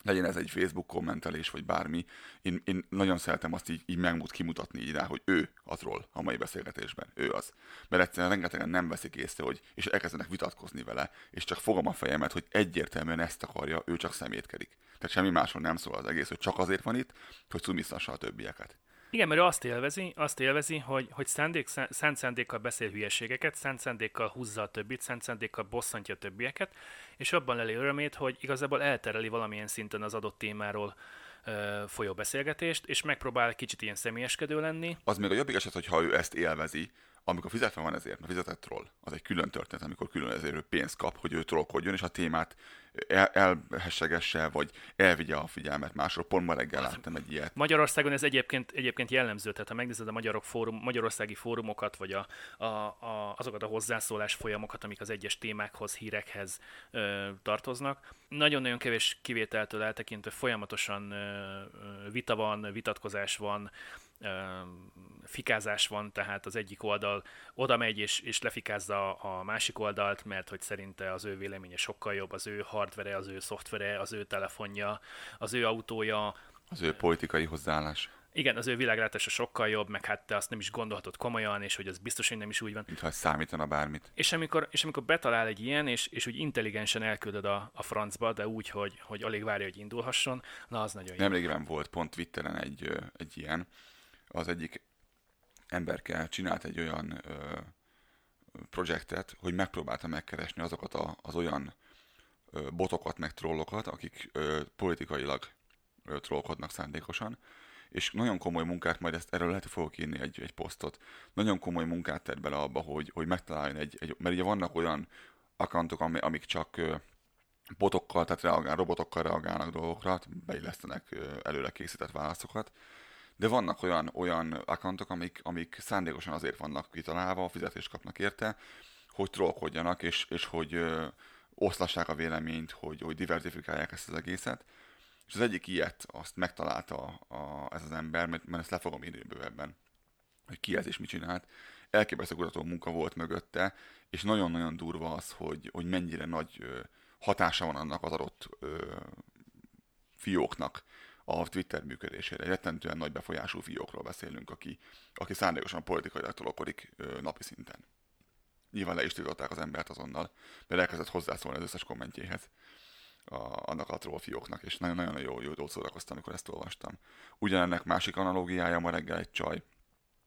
legyen ez egy Facebook kommentelés, vagy bármi, én, én nagyon szeretem azt így, így megmut, kimutatni így rá, hogy ő a troll a mai beszélgetésben, ő az. Mert egyszerűen rengetegen nem veszik észre, hogy, és elkezdenek vitatkozni vele, és csak fogom a fejemet, hogy egyértelműen ezt akarja, ő csak szemétkedik. Tehát semmi másról nem szól az egész, hogy csak azért van itt, hogy cumisztassa a többieket. Igen, mert ő azt élvezi, azt élvezi, hogy, hogy szándék, szá- szánt szándékkal beszél hülyeségeket, szánt szándékkal húzza a többit, szánt szándékkal bosszantja a többieket, és abban leli örömét, hogy igazából eltereli valamilyen szinten az adott témáról ö, folyó beszélgetést, és megpróbál kicsit ilyen személyeskedő lenni. Az még a jobbik eset, hogyha ő ezt élvezi, amikor fizetve van ezért, mert fizetett troll, az egy külön történet, amikor külön ezért ő pénzt kap, hogy ő trollkodjon, és a témát el, elhessegesse, vagy elvigye a figyelmet másról. Pont ma reggel láttam egy ilyet. Magyarországon ez egyébként, egyébként jellemző, tehát ha megnézed a magyarok fórum, magyarországi fórumokat, vagy a, a, a, azokat a hozzászólás folyamokat, amik az egyes témákhoz, hírekhez ö, tartoznak, nagyon-nagyon kevés kivételtől eltekintve folyamatosan ö, vita van, vitatkozás van, fikázás van, tehát az egyik oldal oda megy és, és lefikázza a másik oldalt, mert hogy szerinte az ő véleménye sokkal jobb, az ő hardvere, az ő szoftvere, az ő telefonja, az ő autója, Az ő politikai hozzáállás, igen, az ő világlátása sokkal jobb, meg hát te azt nem is gondolhatod komolyan, és hogy az biztos, hogy nem is úgy van. mintha számítana bármit. És amikor, és amikor betalál egy ilyen, és, és úgy intelligensen elküldöd a, a francba, de úgy, hogy, hogy alig várja, hogy indulhasson, na az nagyon jó. Nemrégiben volt pont Twitteren egy, egy ilyen, az egyik emberke csinált egy olyan ö, projektet, hogy megpróbálta megkeresni azokat a, az olyan ö, botokat, meg trollokat, akik ö, politikailag ö, trollkodnak szándékosan, és nagyon komoly munkát, majd ezt erről lehet, hogy fogok írni egy, egy posztot, nagyon komoly munkát tett bele abba, hogy, hogy megtaláljon egy, egy, mert ugye vannak olyan accountok, ami- amik csak ö, botokkal, tehát reagál, robotokkal reagálnak dolgokra, beillesztenek ö, előre készített válaszokat, de vannak olyan, olyan accountok, amik, amik szándékosan azért vannak kitalálva, fizetést kapnak érte, hogy trollkodjanak, és, és hogy ö, oszlassák a véleményt, hogy, hogy diversifikálják ezt az egészet. És az egyik ilyet azt megtalálta a, ez az ember, mert, mert ezt le fogom írni bővebben, hogy ki ez és mit csinált. Elképesztő kutató munka volt mögötte, és nagyon-nagyon durva az, hogy, hogy mennyire nagy ö, hatása van annak az adott ö, fióknak a Twitter működésére. Rettentően nagy befolyású fiókról beszélünk, aki, aki szándékosan politikailag tolokodik napi szinten. Nyilván le is tiltották az embert azonnal, mert elkezdett hozzászólni az összes kommentjéhez a, annak a troll fióknak, és nagyon-nagyon jó, jó dolgot szórakoztam, amikor ezt olvastam. Ugyanennek másik analógiája ma reggel egy csaj,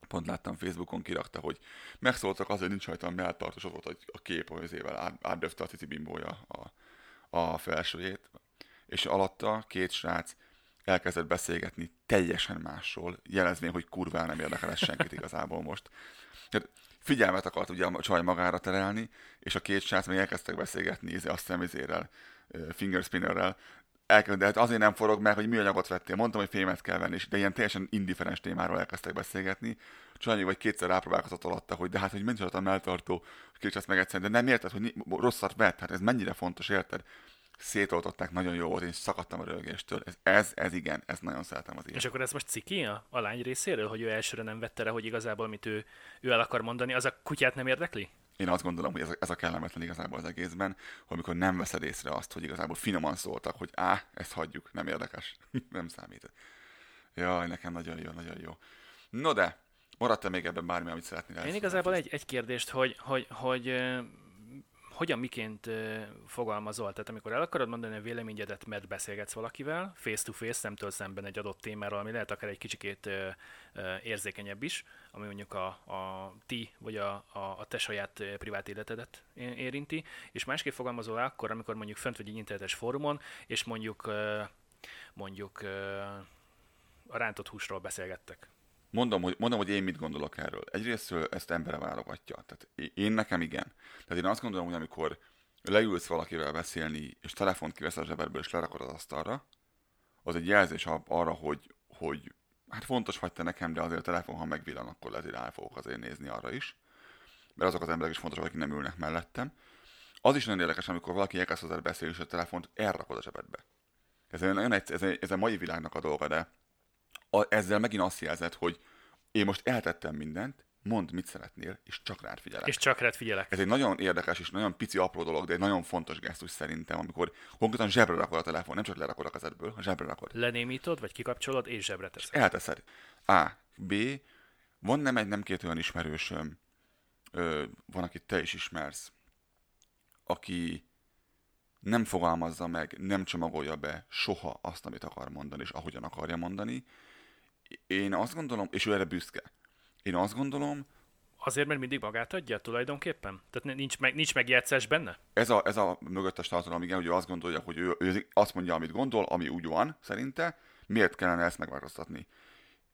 pont láttam Facebookon kirakta, hogy megszóltak azért, nincs rajta a melltartós, ott volt a kép, hogy ezével átdöfte a Titi bimbója a, a felsőjét, és alatta két srác elkezdett beszélgetni teljesen másról, jelezvén, hogy kurván nem érdekel ez senkit igazából most. Tehát figyelmet akart ugye a csaj magára terelni, és a két srác még elkezdtek beszélgetni izé, azt szemizérrel, fingerspinnerrel, de hát azért nem forog meg, hogy műanyagot vettél. Mondtam, hogy fémet kell venni, de ilyen teljesen indiferens témáról elkezdtek beszélgetni. Csanyi vagy kétszer rápróbálkozott alatta, hogy de hát, hogy menj a melltartó, kicsit meg egyszer, de nem érted, hogy rosszat vett, hát ez mennyire fontos, érted? Szétoltották, nagyon jó volt, én szakadtam a rögéstől. Ez, ez, ez igen, ez nagyon szeretem az ilyet. És akkor ez most ciki a, a lány részéről, hogy ő elsőre nem vette rá, hogy igazából mit ő, ő el akar mondani, az a kutyát nem érdekli? Én azt gondolom, hogy ez a, ez a kellemetlen igazából az egészben, hogy amikor nem veszed észre azt, hogy igazából finoman szóltak, hogy á, ezt hagyjuk, nem érdekes, nem számít. Jaj, nekem nagyon jó, nagyon jó. No de, maradt-e még ebben bármi, amit szeretnél? Én igazából egy, egy kérdést, hogy, hogy, hogy hogyan, miként fogalmazol? Tehát amikor el akarod mondani a véleményedet, mert beszélgetsz valakivel, face-to-face, szemtől szemben egy adott témáról, ami lehet akár egy kicsikét érzékenyebb is, ami mondjuk a, a ti, vagy a, a, a te saját privát életedet érinti, és másképp fogalmazol akkor, amikor mondjuk fönt vagy egy internetes fórumon, és mondjuk mondjuk a rántott húsról beszélgettek. Mondom, hogy, mondom, hogy én mit gondolok erről. Egyrészt ezt embere válogatja. Tehát én nekem igen. Tehát én azt gondolom, hogy amikor leülsz valakivel beszélni, és telefont kivesz a zsebedből, és lerakod az asztalra, az egy jelzés arra, hogy, hogy hát fontos vagy te nekem, de azért a telefon, ha megvillan, akkor azért rá fogok azért nézni arra is. Mert azok az emberek is fontosak, akik nem ülnek mellettem. Az is nagyon érdekes, amikor valaki elkezd hozzá beszélni, és a telefont elrakod a zsebedbe. Ez, egy, ez, ez a mai világnak a dolga, de a, ezzel megint azt jelzed, hogy én most eltettem mindent, mondd, mit szeretnél, és csak rád figyelek. És csak rád figyelek. Ez egy nagyon érdekes és nagyon pici apró dolog, de egy nagyon fontos gesztus szerintem, amikor konkrétan zsebre rakod a telefon, nem csak lerakod a kezedből, ha zsebre rakod. Lenémítod, vagy kikapcsolod, és zsebre teszed. Elteszed. A. B. Van nem egy, nem két olyan ismerősöm, ö, van, akit te is ismersz, aki nem fogalmazza meg, nem csomagolja be soha azt, amit akar mondani, és ahogyan akarja mondani, én azt gondolom, és ő erre büszke, én azt gondolom, Azért, mert mindig magát adja tulajdonképpen? Tehát nincs, meg, nincs megjátszás benne? Ez a, ez a mögöttes tartalom, igen, hogy ő azt gondolja, hogy ő, ő azt mondja, amit gondol, ami úgy van, szerinte, miért kellene ezt megváltoztatni?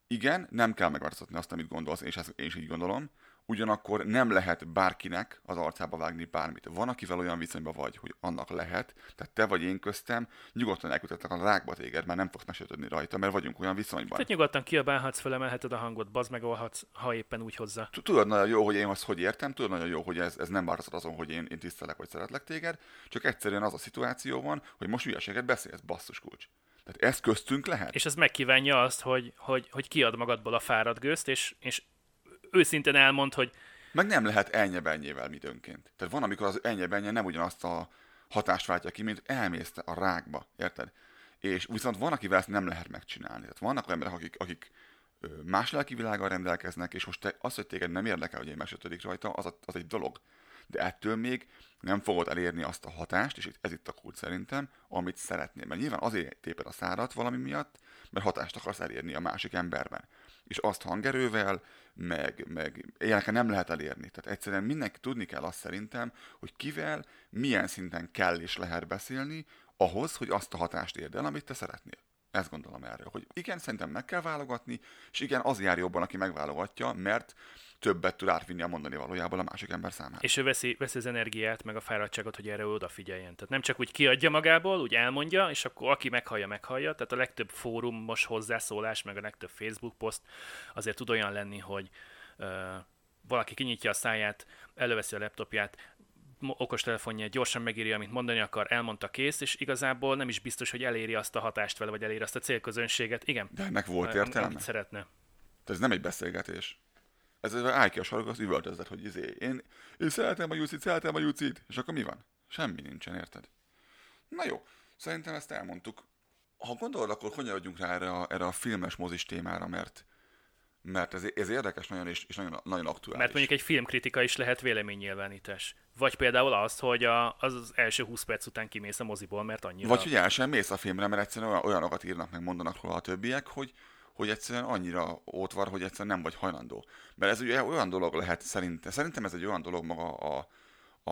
Igen, nem kell megváltoztatni azt, amit gondolsz, és ezt én is így gondolom, ugyanakkor nem lehet bárkinek az arcába vágni bármit. Van, akivel olyan viszonyban vagy, hogy annak lehet, tehát te vagy én köztem, nyugodtan elküldhetek a rákba téged, mert nem fogsz mesélődni rajta, mert vagyunk olyan viszonyban. Tehát nyugodtan kiabálhatsz, felemelheted a hangot, bazd meg ha éppen úgy hozzá. Tudod nagyon jó, hogy én azt hogy értem, tudod nagyon jó, hogy ez, ez nem változtat azon, hogy én, én tisztelek vagy szeretlek téged, csak egyszerűen az a szituáció van, hogy most hülyeséget beszélsz, basszus kulcs. Tehát ez köztünk lehet. És ez megkívánja azt, hogy, hogy, hogy kiad magadból a fáradt gőzt, és, és őszintén elmond, hogy... Meg nem lehet ennyi-bennyével midőnként. Tehát van, amikor az ennyi nem ugyanazt a hatást váltja ki, mint elmész a rákba, érted? És viszont van, akivel ezt nem lehet megcsinálni. Tehát vannak olyan emberek, akik, akik más lelki világgal rendelkeznek, és most te, az, hogy téged nem érdekel, hogy én mesélődik rajta, az, a, az egy dolog. De ettől még nem fogod elérni azt a hatást, és ez itt a kult szerintem, amit szeretnél. Mert nyilván azért téped a szárat valami miatt, mert hatást akarsz elérni a másik emberben. És azt hangerővel, meg, meg ilyeneket nem lehet elérni. Tehát egyszerűen mindenki tudni kell azt szerintem, hogy kivel, milyen szinten kell és lehet beszélni, ahhoz, hogy azt a hatást érd el, amit te szeretnél. Ezt gondolom erről, hogy igen, szerintem meg kell válogatni, és igen, az jár jobban, aki megválogatja, mert többet tud átvinni a mondani valójában a másik ember számára. És ő veszi, veszi az energiát, meg a fáradtságot, hogy erre odafigyeljen. Tehát nem csak úgy kiadja magából, úgy elmondja, és akkor aki meghallja, meghallja. Tehát a legtöbb fórumos hozzászólás, meg a legtöbb Facebook poszt azért tud olyan lenni, hogy uh, valaki kinyitja a száját, előveszi a laptopját, okostelefonját, gyorsan megírja, amit mondani akar, elmondta kész, és igazából nem is biztos, hogy eléri azt a hatást vele, vagy eléri azt a célközönséget. Igen. De ennek volt értelme? Amit szeretne. Tehát ez nem egy beszélgetés. Ez állj ki a sarok, az üvöltözed, hogy izé, én, én szeretem a Jucit, szeretem a Jucit, és akkor mi van? Semmi nincsen, érted? Na jó, szerintem ezt elmondtuk. Ha gondolod, akkor hogyan adjunk rá erre a, erre a filmes mozis témára, mert mert ez, ez érdekes nagyon és, és nagyon, nagyon aktuális. Mert mondjuk egy filmkritika is lehet véleménynyilvánítás. Vagy például az, hogy a, az, az első 20 perc után kimész a moziból, mert annyira... Vagy hogy el sem mész a filmre, mert egyszerűen olyan, olyanokat írnak meg, mondanak róla a többiek, hogy, hogy egyszerűen annyira ott van, hogy egyszerűen nem vagy hajlandó. Mert ez ugye olyan dolog lehet, szerintem, szerintem ez egy olyan dolog maga a,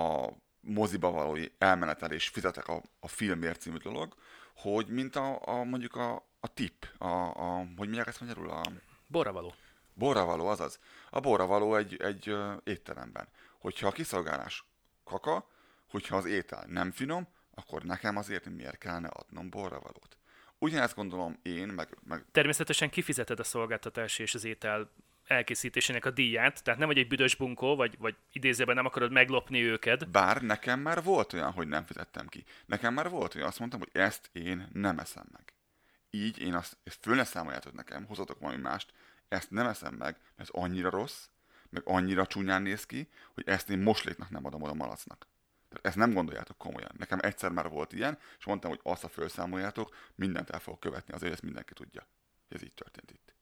a moziba való elmenetelés, fizetek a, a filmért című dolog, hogy mint a, a mondjuk a, a tip, a, a, hogy mondják ezt magyarul? A... Borravaló. Borravaló, azaz. A borravaló egy, egy ö, étteremben. Hogyha a kiszolgálás kaka, hogyha az étel nem finom, akkor nekem azért miért kellene adnom borravalót. Ugyanezt gondolom én, meg, meg... Természetesen kifizeted a szolgáltatás és az étel elkészítésének a díját, tehát nem vagy egy büdös bunkó, vagy, vagy idézőben nem akarod meglopni őket. Bár nekem már volt olyan, hogy nem fizettem ki. Nekem már volt olyan, azt mondtam, hogy ezt én nem eszem meg. Így én azt, ezt föl ne számoljátok nekem, hozatok valami mást, ezt nem eszem meg, mert ez annyira rossz, meg annyira csúnyán néz ki, hogy ezt én mosléknak nem adom oda malacnak. Ezt nem gondoljátok komolyan. Nekem egyszer már volt ilyen, és mondtam, hogy azt a felszámoljátok, mindent el fogok követni, azért ezt mindenki tudja. Ez így történt itt.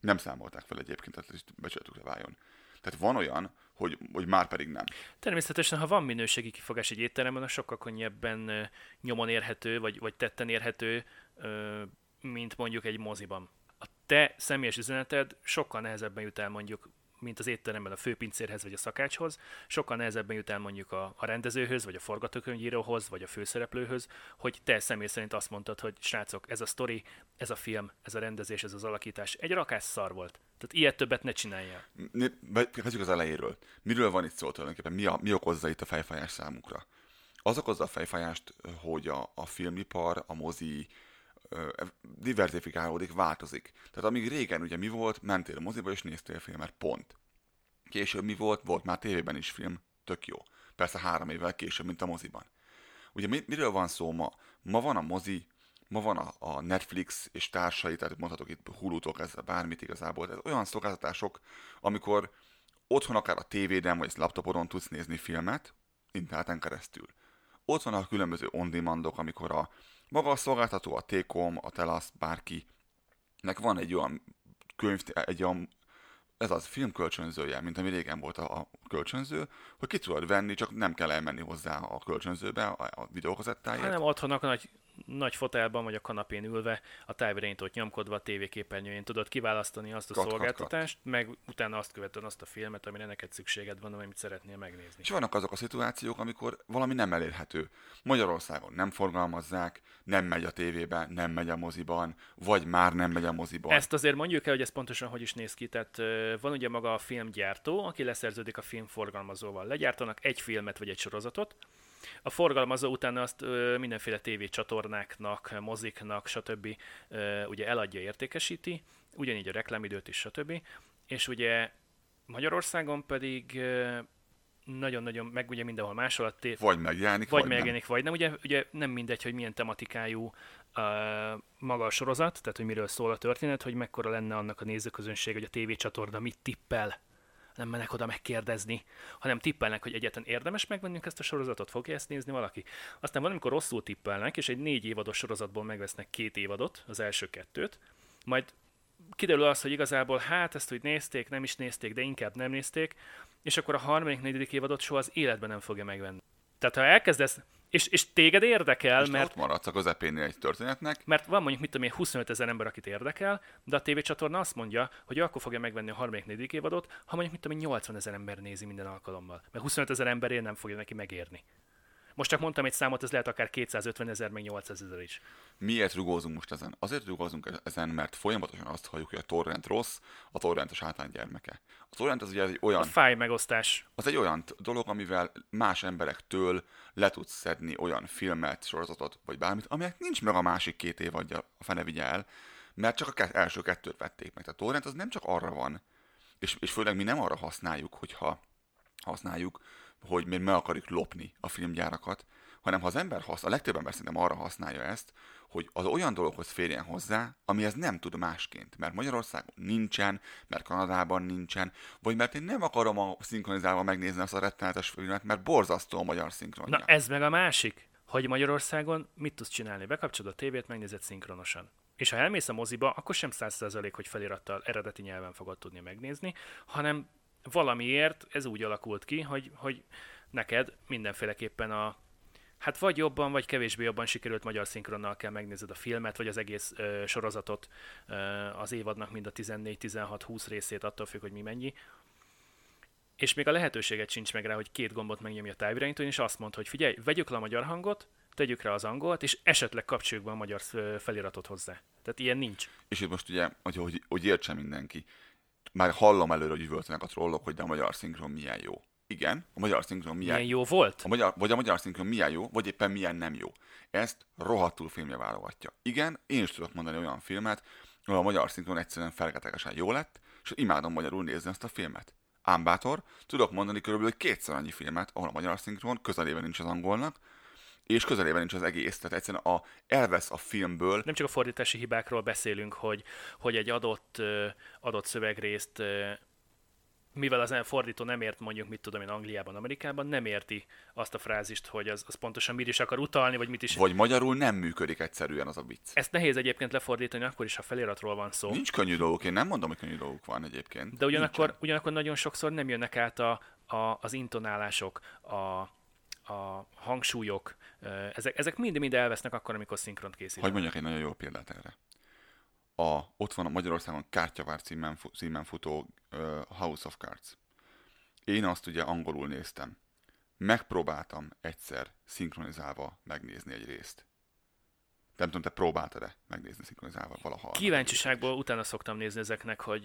Nem számolták fel egyébként, tehát becsületükre váljon. Tehát van olyan, hogy, hogy már pedig nem. Természetesen, ha van minőségi kifogás egy étteremben, az sokkal könnyebben nyomon érhető, vagy, vagy tetten érhető, mint mondjuk egy moziban. A te személyes üzeneted sokkal nehezebben jut el mondjuk mint az étteremben a főpincérhez vagy a szakácshoz, sokkal nehezebben jut el mondjuk a, a rendezőhöz, vagy a forgatókönyvíróhoz, vagy a főszereplőhöz, hogy te személy szerint azt mondtad, hogy srácok, ez a sztori, ez a film, ez a rendezés, ez az alakítás egy rakás szar volt. Tehát ilyet többet ne csináljál. Kezdjük az elejéről. Miről van itt szó tulajdonképpen? Mi, a, mi okozza itt a fejfájás számukra? Az okozza a fejfájást, hogy a, a filmipar, a mozi, diversifikálódik, változik. Tehát amíg régen ugye mi volt, mentél a moziba és néztél filmet, pont. Később mi volt? Volt már tévében is film, tök jó. Persze három évvel később, mint a moziban. Ugye miről van szó ma? Ma van a mozi, ma van a, a Netflix és társai, tehát mondhatok itt Hulu-tól kezdve bármit igazából. Tehát olyan szolgáltatások, amikor otthon akár a tévéden vagy laptopodon tudsz nézni filmet, interneten keresztül. Ott van a különböző on-demandok, amikor a maga a szolgáltató, a T-Com, a Telas, bárki, nek van egy olyan könyv, egy olyan ez az filmkölcsönzője, mint ami régen volt a, a kölcsönző, hogy ki tudod venni, csak nem kell elmenni hozzá a kölcsönzőbe, a, a videókazettáért. Hanem otthon a nagy nagy fotelban vagy a kanapén ülve, a távirényt nyomkodva a tévéképernyőjén tudod kiválasztani azt a kat, szolgáltatást, kat, kat. meg utána azt követően azt a filmet, amire neked szükséged van, amit szeretnél megnézni. És vannak azok a szituációk, amikor valami nem elérhető. Magyarországon nem forgalmazzák, nem megy a tévébe, nem megy a moziban, vagy már nem megy a moziban. Ezt azért mondjuk el, hogy ez pontosan hogy is néz ki. Tehát van ugye maga a filmgyártó, aki leszerződik a filmforgalmazóval. Legyártanak egy filmet vagy egy sorozatot, a forgalmazó utána azt ö, mindenféle tévécsatornáknak, moziknak, stb. Ö, ugye eladja, értékesíti, ugyanígy a reklámidőt is, stb. És ugye Magyarországon pedig ö, nagyon-nagyon, meg ugye mindenhol máshol a tév... Vagy megjelenik, vagy, vagy megjelenik, nem. vagy nem. Ugye, ugye nem mindegy, hogy milyen tematikájú uh, maga a sorozat, tehát hogy miről szól a történet, hogy mekkora lenne annak a nézőközönség, hogy a tévécsatorna mit tippel nem mennek oda megkérdezni, hanem tippelnek, hogy egyetlen érdemes megvennünk ezt a sorozatot, fogja ezt nézni valaki. Aztán van, amikor rosszul tippelnek, és egy négy évados sorozatból megvesznek két évadot, az első kettőt, majd kiderül az, hogy igazából hát ezt úgy nézték, nem is nézték, de inkább nem nézték, és akkor a harmadik, negyedik évadot soha az életben nem fogja megvenni. Tehát ha elkezdesz és, és téged érdekel, és mert... ott maradsz a közepénél egy történetnek. Mert van mondjuk, mit tudom én, 25 ezer ember, akit érdekel, de a tévécsatorna azt mondja, hogy akkor fogja megvenni a harmadik, negyedik évadot, ha mondjuk, mit tudom én, 80 ezer ember nézi minden alkalommal. Mert 25 ezer emberért nem fogja neki megérni. Most csak mondtam egy számot, ez lehet akár 250 ezer, meg 800 ezer is. Miért rugózunk most ezen? Azért rugózunk ezen, mert folyamatosan azt halljuk, hogy a torrent rossz, a torrent a sátán gyermeke. A torrent az ugye egy olyan... A fáj megosztás. Az egy olyan dolog, amivel más emberektől le tudsz szedni olyan filmet, sorozatot, vagy bármit, aminek nincs meg a másik két évadja, a fene vigye el, mert csak a első kettőt vették meg. Tehát a torrent az nem csak arra van, és, és főleg mi nem arra használjuk, hogyha használjuk, hogy mi meg akarjuk lopni a filmgyárakat, hanem ha az ember használ, a legtöbb ember szerintem arra használja ezt, hogy az olyan dologhoz férjen hozzá, amihez nem tud másként. Mert Magyarországon nincsen, mert Kanadában nincsen, vagy mert én nem akarom a szinkronizálva megnézni azt a rettenetes filmet, mert borzasztó a magyar szinkronja. Na ez meg a másik, hogy Magyarországon mit tudsz csinálni? Bekapcsolod a tévét, megnézed szinkronosan. És ha elmész a moziba, akkor sem százszerzalék, hogy felirattal eredeti nyelven fogod tudni megnézni, hanem valamiért ez úgy alakult ki, hogy, hogy neked mindenféleképpen a hát vagy jobban, vagy kevésbé jobban sikerült magyar szinkronnal kell megnézed a filmet, vagy az egész ö, sorozatot ö, az évadnak mind a 14, 16, 20 részét, attól függ, hogy mi mennyi. És még a lehetőséget sincs meg rá, hogy két gombot megnyomja a távirányítón, és azt mond, hogy figyelj, vegyük le a magyar hangot, tegyük rá az angolt, és esetleg kapcsoljuk be a magyar feliratot hozzá. Tehát ilyen nincs. És itt most ugye, hogy, hogy, hogy értse mindenki, már hallom előre, hogy üvöltenek a trollok, hogy de a magyar szinkron milyen jó. Igen, a magyar szinkron milyen, milyen jó volt? A magyar, vagy a magyar szinkron milyen jó, vagy éppen milyen nem jó. Ezt rohadtul filmje válogatja. Igen, én is tudok mondani olyan filmet, ahol a magyar szinkron egyszerűen felketegesen jó lett, és imádom magyarul nézni ezt a filmet. Ámbátor, tudok mondani körülbelül kétszer annyi filmet, ahol a magyar szinkron közelében nincs az angolnak, és közelében nincs az egész. Tehát egyszerűen a, elvesz a filmből. Nem csak a fordítási hibákról beszélünk, hogy, hogy egy adott, adott szövegrészt mivel az fordító nem ért mondjuk, mit tudom én, Angliában, Amerikában, nem érti azt a frázist, hogy az, az pontosan mit is akar utalni, vagy mit is... Vagy magyarul nem működik egyszerűen az a vicc. Ezt nehéz egyébként lefordítani, akkor is, ha feliratról van szó. Nincs könnyű dolgok, én nem mondom, hogy könnyű dolgok van egyébként. De ugyanakkor, ugyanakkor nagyon sokszor nem jönnek át a, a, az intonálások, a, a hangsúlyok, ezek, ezek mind-mind elvesznek akkor, amikor szinkront készítenek. Hogy mondjak egy nagyon jó példát erre a, ott van a Magyarországon Kártyavár címen, címen futó uh, House of Cards. Én azt ugye angolul néztem. Megpróbáltam egyszer szinkronizálva megnézni egy részt. Nem tudom, te próbáltad-e megnézni szinkronizálva valaha? Kíváncsiságból utána szoktam nézni ezeknek, hogy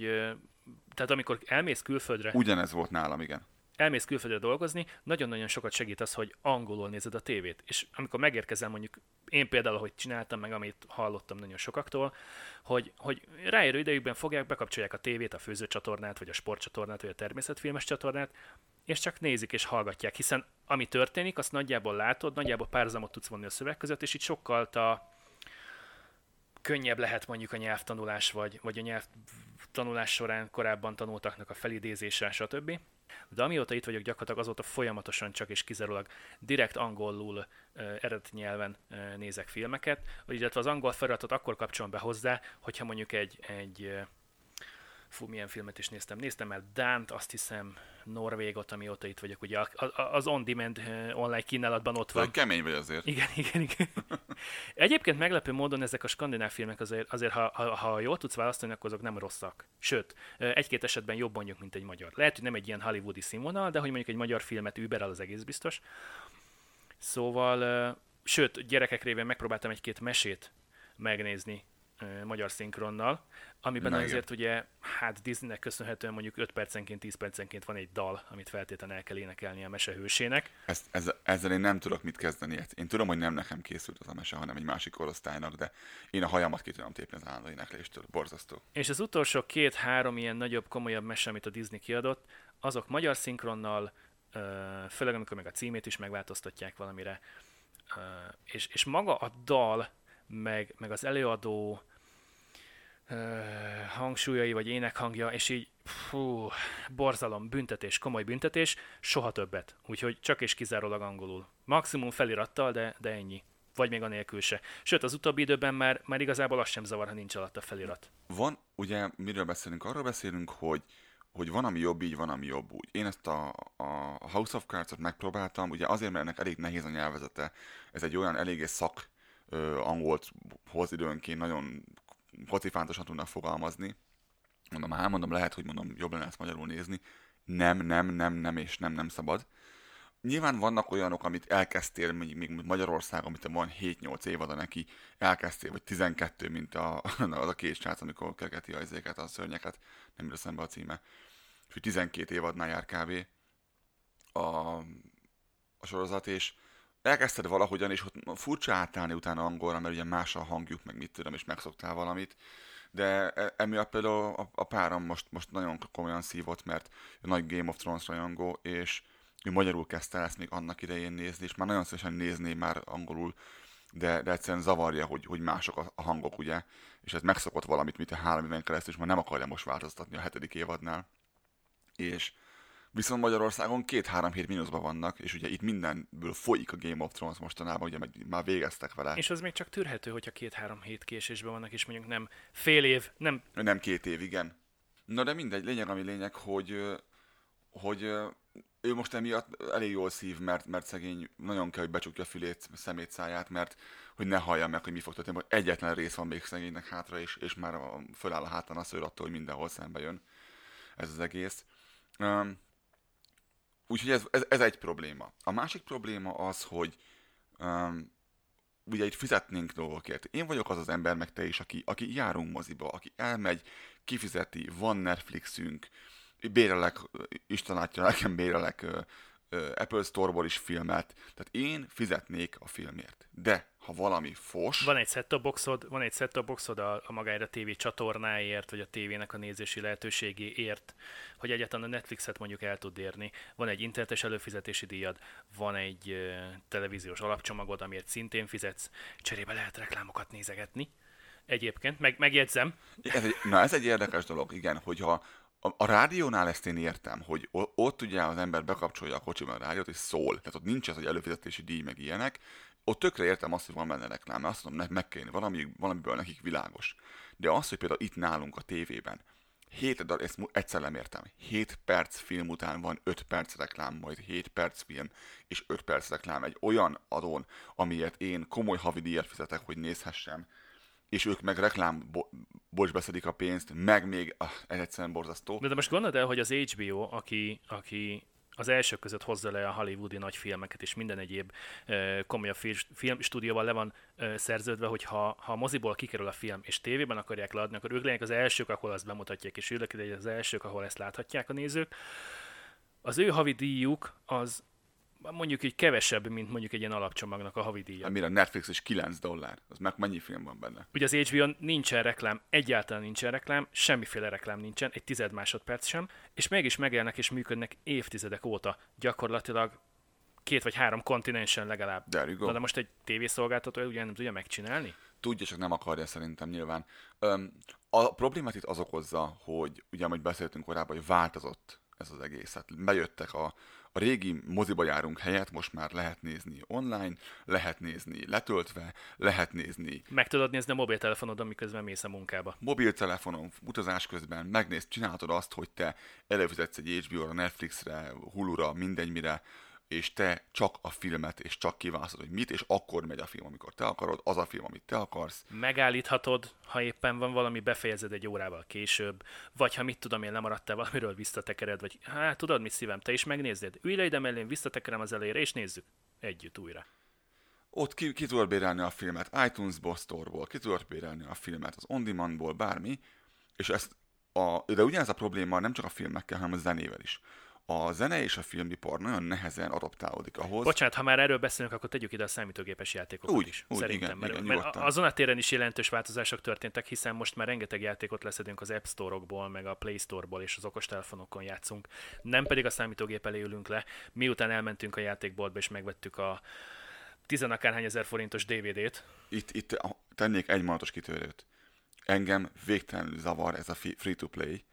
tehát amikor elmész külföldre... Ugyanez volt nálam, igen elmész külföldre dolgozni, nagyon-nagyon sokat segít az, hogy angolul nézed a tévét. És amikor megérkezel, mondjuk én például, hogy csináltam meg, amit hallottam nagyon sokaktól, hogy, hogy ráérő idejükben fogják, bekapcsolják a tévét, a főzőcsatornát, vagy a sportcsatornát, vagy a természetfilmes csatornát, és csak nézik és hallgatják, hiszen ami történik, azt nagyjából látod, nagyjából párhuzamot tudsz vonni a szöveg között, és itt sokkal a könnyebb lehet mondjuk a nyelvtanulás, vagy, vagy a nyelvtanulás során korábban tanultaknak a felidézése, stb. De amióta itt vagyok gyakorlatilag azóta folyamatosan csak és kizárólag direkt angolul eredeti nyelven nézek filmeket, illetve az angol feliratot akkor kapcsolom be hozzá, hogyha mondjuk egy, egy fú, milyen filmet is néztem. Néztem el Dánt, azt hiszem Norvégot, amióta itt vagyok, ugye az on-demand online kínálatban ott van. kemény vagy azért. Igen, igen, igen. Egyébként meglepő módon ezek a skandináv filmek azért, azért ha, ha, ha jól tudsz választani, akkor azok nem rosszak. Sőt, egy-két esetben jobb mondjuk, mint egy magyar. Lehet, hogy nem egy ilyen hollywoodi színvonal, de hogy mondjuk egy magyar filmet überel, az egész biztos. Szóval, sőt, gyerekek révén megpróbáltam egy-két mesét megnézni magyar szinkronnal, amiben Na, azért igen. ugye, hát Disneynek köszönhetően mondjuk 5 percenként, 10 percenként van egy dal, amit feltétlenül el kell énekelni a mesehősének. Ezt, ezzel, ezzel én nem tudok mit kezdeni. Én tudom, hogy nem nekem készült az a mese, hanem egy másik korosztálynak, de én a hajamat ki tudom tépni az állandó énekléstől. Borzasztó. És az utolsó két-három ilyen nagyobb, komolyabb mese, amit a Disney kiadott, azok magyar szinkronnal, főleg amikor meg a címét is megváltoztatják valamire, és, és maga a dal, meg, meg az előadó hangsúlyai, vagy énekhangja, és így fú, borzalom, büntetés, komoly büntetés, soha többet. Úgyhogy csak és kizárólag angolul. Maximum felirattal, de, de ennyi. Vagy még anélkül se. Sőt, az utóbbi időben már, már igazából az sem zavar, ha nincs alatt a felirat. Van, ugye, miről beszélünk? Arról beszélünk, hogy hogy van, ami jobb így, van, ami jobb úgy. Én ezt a, a House of Cards-ot megpróbáltam, ugye azért, mert ennek elég nehéz a nyelvezete. Ez egy olyan eléggé szak angolt hoz időnként, nagyon kocifántosan tudnak fogalmazni. Mondom, hát mondom, lehet, hogy mondom, jobb lenne ezt magyarul nézni. Nem, nem, nem, nem, és nem, nem szabad. Nyilván vannak olyanok, amit elkezdtél, még, még Magyarországon, amit van 7-8 évada neki, elkezdtél, vagy 12, mint a, az a két srác, amikor kergeti a izéket, a szörnyeket, nem jut eszembe a címe. És 12 évadnál jár kb. A, a sorozat, és elkezdted valahogyan, és ott furcsa átállni utána angolra, mert ugye más a hangjuk, meg mit tudom, és megszoktál valamit. De e- emiatt például a, a párom most, most nagyon komolyan szívott, mert ő nagy Game of Thrones rajongó, és ő magyarul kezdte ezt még annak idején nézni, és már nagyon szívesen nézné már angolul, de, de egyszerűen zavarja, hogy, hogy mások a, a hangok, ugye, és ez megszokott valamit, mint a három éven keresztül, és már nem akarja most változtatni a hetedik évadnál. És Viszont Magyarországon két-három hét mínuszban vannak, és ugye itt mindenből folyik a Game of Thrones mostanában, ugye már végeztek vele. És az még csak tűrhető, hogyha két-három hét késésben vannak, és mondjuk nem fél év, nem... Nem két év, igen. Na de mindegy, lényeg ami lényeg, hogy, hogy ő most emiatt elég jól szív, mert, mert szegény nagyon kell, hogy becsukja a fülét, szemét, száját, mert hogy ne hallja meg, hogy mi fog történni, hogy egyetlen rész van még szegénynek hátra, és, és már föláll a hátán a szőr attól, hogy mindenhol szembe jön ez az egész. Um, Úgyhogy ez, ez, ez egy probléma. A másik probléma az, hogy um, ugye itt fizetnénk dolgokért. Én vagyok az az ember, meg te is, aki, aki járunk moziba, aki elmegy, kifizeti, van Netflixünk, bérelek, Isten látja, nekem bérelek Apple Store-ból is filmet, tehát én fizetnék a filmért. De ha valami fos... Van egy set boxod, van egy set boxod a, a magára TV csatornáért, vagy a tévének a nézési lehetőségéért, hogy egyáltalán a Netflixet mondjuk el tud érni. Van egy internetes előfizetési díjad, van egy uh, televíziós alapcsomagod, amiért szintén fizetsz, cserébe lehet reklámokat nézegetni. Egyébként, meg, megjegyzem. Ez egy, na ez egy érdekes dolog, igen, hogyha a, a rádiónál ezt én értem, hogy ott ugye az ember bekapcsolja a kocsiban a rádiót, és szól. Tehát ott nincs az, hogy előfizetési díj, meg ilyenek. Ott tökre értem azt, hogy van benne reklám, azt mondom, meg kell valami, valamiből nekik világos. De az, hogy például itt nálunk a tévében, 7 darab, ezt egyszer nem értem, 7 perc film után van 5 perc reklám, majd 7 perc film és 5 perc reklám egy olyan adón, amiért én komoly havi díjat fizetek, hogy nézhessem, és ők meg reklám beszedik a pénzt, meg még, ah, ez egyszerűen borzasztó. De, de most gondold el, hogy az HBO, aki, aki az elsők között hozza le a hollywoodi nagy filmeket és minden egyéb e, komolyabb filmstúdióval le van szerződve, hogy ha, ha a moziból kikerül a film és tévében akarják leadni, akkor ők legyenek az elsők, ahol azt bemutatják, és ők az elsők, ahol ezt láthatják a nézők. Az ő havi díjuk az mondjuk így kevesebb, mint mondjuk egy ilyen alapcsomagnak a havidíja. Amire a Netflix is 9 dollár. Az meg mennyi film van benne? Ugye az hbo nincsen reklám, egyáltalán nincsen reklám, semmiféle reklám nincsen, egy tized másodperc sem, és mégis megélnek és működnek évtizedek óta. Gyakorlatilag két vagy három kontinensen legalább. Go. Na de most egy tévészolgáltató ugye nem tudja megcsinálni? Tudja, csak nem akarja szerintem nyilván. Öm, a problémát itt az okozza, hogy ugye, amit beszéltünk korábban, hogy változott ez az egész. Hát bejöttek a, a régi moziba járunk helyet most már lehet nézni online, lehet nézni letöltve, lehet nézni. Meg tudod nézni a mobiltelefonodon, miközben mész a munkába. Mobiltelefonon, utazás közben megnéz, csinálhatod azt, hogy te előfizetsz egy HBO-ra, Netflixre, Hulu-ra, mindegy mire, és te csak a filmet, és csak kiválasztod, hogy mit, és akkor megy a film, amikor te akarod, az a film, amit te akarsz. Megállíthatod, ha éppen van valami, befejezed egy órával később, vagy ha mit tudom én, lemaradtál valamiről, visszatekered, vagy hát tudod mit szívem, te is megnézed. Ülj le ide mellém, visszatekerem az elejére, és nézzük együtt újra. Ott ki, ki tudod bérelni a filmet iTunes-ból, Store-ból, ki tudod bérelni a filmet az On Demand-ból, bármi, és ezt a, de ugyanez a probléma nem csak a filmekkel, hanem a zenével is a zene és a filmipar nagyon nehezen adaptálódik ahhoz. Bocsánat, ha már erről beszélünk, akkor tegyük ide a számítógépes játékokat úgy, is. Úgy, szerintem, igen, mert, igen, mert azon a téren is jelentős változások történtek, hiszen most már rengeteg játékot leszedünk az App Store-okból, meg a Play Store-ból és az okostelefonokon játszunk. Nem pedig a számítógép elé ülünk le, miután elmentünk a játékboltba és megvettük a tizenakárhány ezer forintos DVD-t. Itt, itt tennék egy mondatos kitörőt. Engem végtelenül zavar ez a free-to-play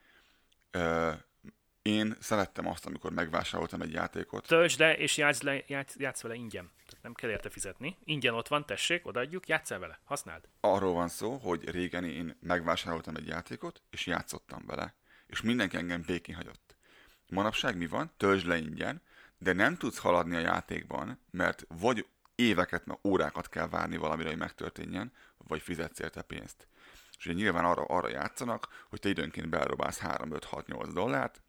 én szerettem azt, amikor megvásároltam egy játékot. Töltsd le, és játsz, le, játsz, játsz vele ingyen. Tehát nem kell érte fizetni. Ingyen ott van, tessék, odaadjuk, játsz vele, használd. Arról van szó, hogy régen én megvásároltam egy játékot, és játszottam vele. És mindenki engem békén hagyott. Manapság mi van? Töltsd le ingyen, de nem tudsz haladni a játékban, mert vagy éveket, órákat kell várni valamire, hogy megtörténjen, vagy fizetsz érte pénzt. És ugye nyilván arra, arra játszanak, hogy te időnként belrobálsz 3, 5, 6, 8 dollárt,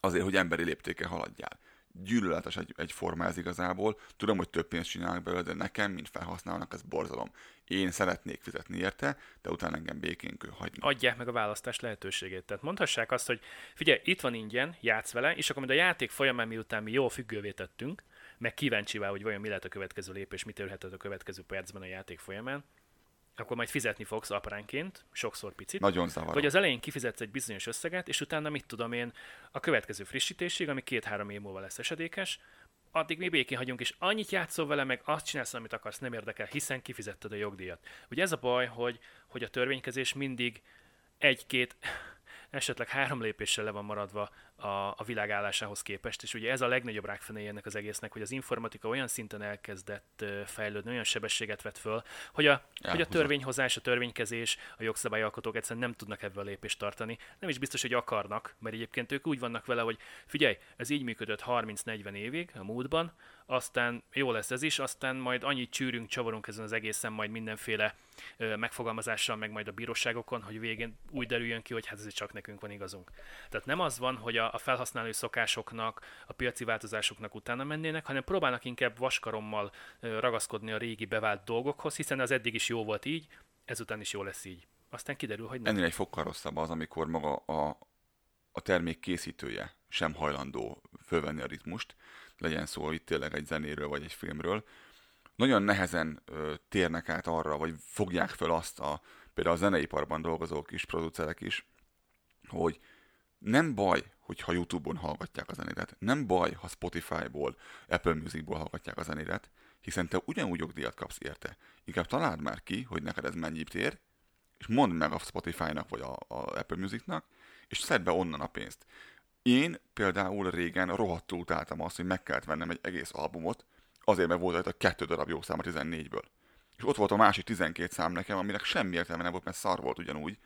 azért, hogy emberi léptéke haladjál. Gyűlöletes egy, egy forma ez igazából. Tudom, hogy több pénzt csinálnak belőle, de nekem, mint felhasználónak, ez borzalom. Én szeretnék fizetni érte, de utána engem békén kell hagyni. Adják meg a választás lehetőségét. Tehát mondhassák azt, hogy figyelj, itt van ingyen, játsz vele, és akkor majd a játék folyamán, miután mi jól függővé tettünk, meg kíváncsivá, hogy vajon mi lehet a következő lépés, mit érhetett a következő percben a játék folyamán, akkor majd fizetni fogsz apránként, sokszor picit. Nagyon zavaró. Vagy az elején kifizetsz egy bizonyos összeget, és utána mit tudom én, a következő frissítésig, ami két-három év múlva lesz esedékes, addig mi békén hagyunk, és annyit játszol vele, meg azt csinálsz, amit akarsz, nem érdekel, hiszen kifizetted a jogdíjat. Ugye ez a baj, hogy, hogy a törvénykezés mindig egy-két, esetleg három lépéssel le van maradva a, a világ állásához képest, és ugye ez a legnagyobb rákfenéje ennek az egésznek, hogy az informatika olyan szinten elkezdett fejlődni, olyan sebességet vett föl, hogy a, hogy a törvényhozás, a törvénykezés, a jogszabályalkotók egyszerűen nem tudnak ebből a lépést tartani. Nem is biztos, hogy akarnak, mert egyébként ők úgy vannak vele, hogy figyelj, ez így működött 30-40 évig a múltban, aztán jó lesz ez is, aztán majd annyit csűrünk, csavarunk ezen az egészen, majd mindenféle megfogalmazással, meg majd a bíróságokon, hogy végén úgy derüljön ki, hogy hát ez csak nekünk van igazunk. Tehát nem az van, hogy a, felhasználói szokásoknak, a piaci változásoknak utána mennének, hanem próbálnak inkább vaskarommal ragaszkodni a régi bevált dolgokhoz, hiszen az eddig is jó volt így, ezután is jó lesz így. Aztán kiderül, hogy nem. Ennél egy fokkal rosszabb az, amikor maga a, a termék készítője sem hajlandó fölvenni a ritmust, legyen szó itt tényleg egy zenéről vagy egy filmről, nagyon nehezen ö, térnek át arra, vagy fogják föl azt a, például a zeneiparban dolgozó kis producerek is, hogy nem baj, hogyha YouTube-on hallgatják a zenédet, nem baj, ha Spotify-ból, Apple Music-ból hallgatják a zenédet, hiszen te ugyanúgy jogdíjat kapsz érte. Inkább találd már ki, hogy neked ez mennyit ér, és mondd meg a Spotify-nak vagy a, a Apple Music-nak, és szedd be onnan a pénzt. Én például régen rohadtul utáltam azt, hogy meg kellett vennem egy egész albumot, azért, mert volt a kettő darab jó szám a 14-ből. És ott volt a másik 12 szám nekem, aminek semmi értelme nem volt, mert szar volt ugyanúgy.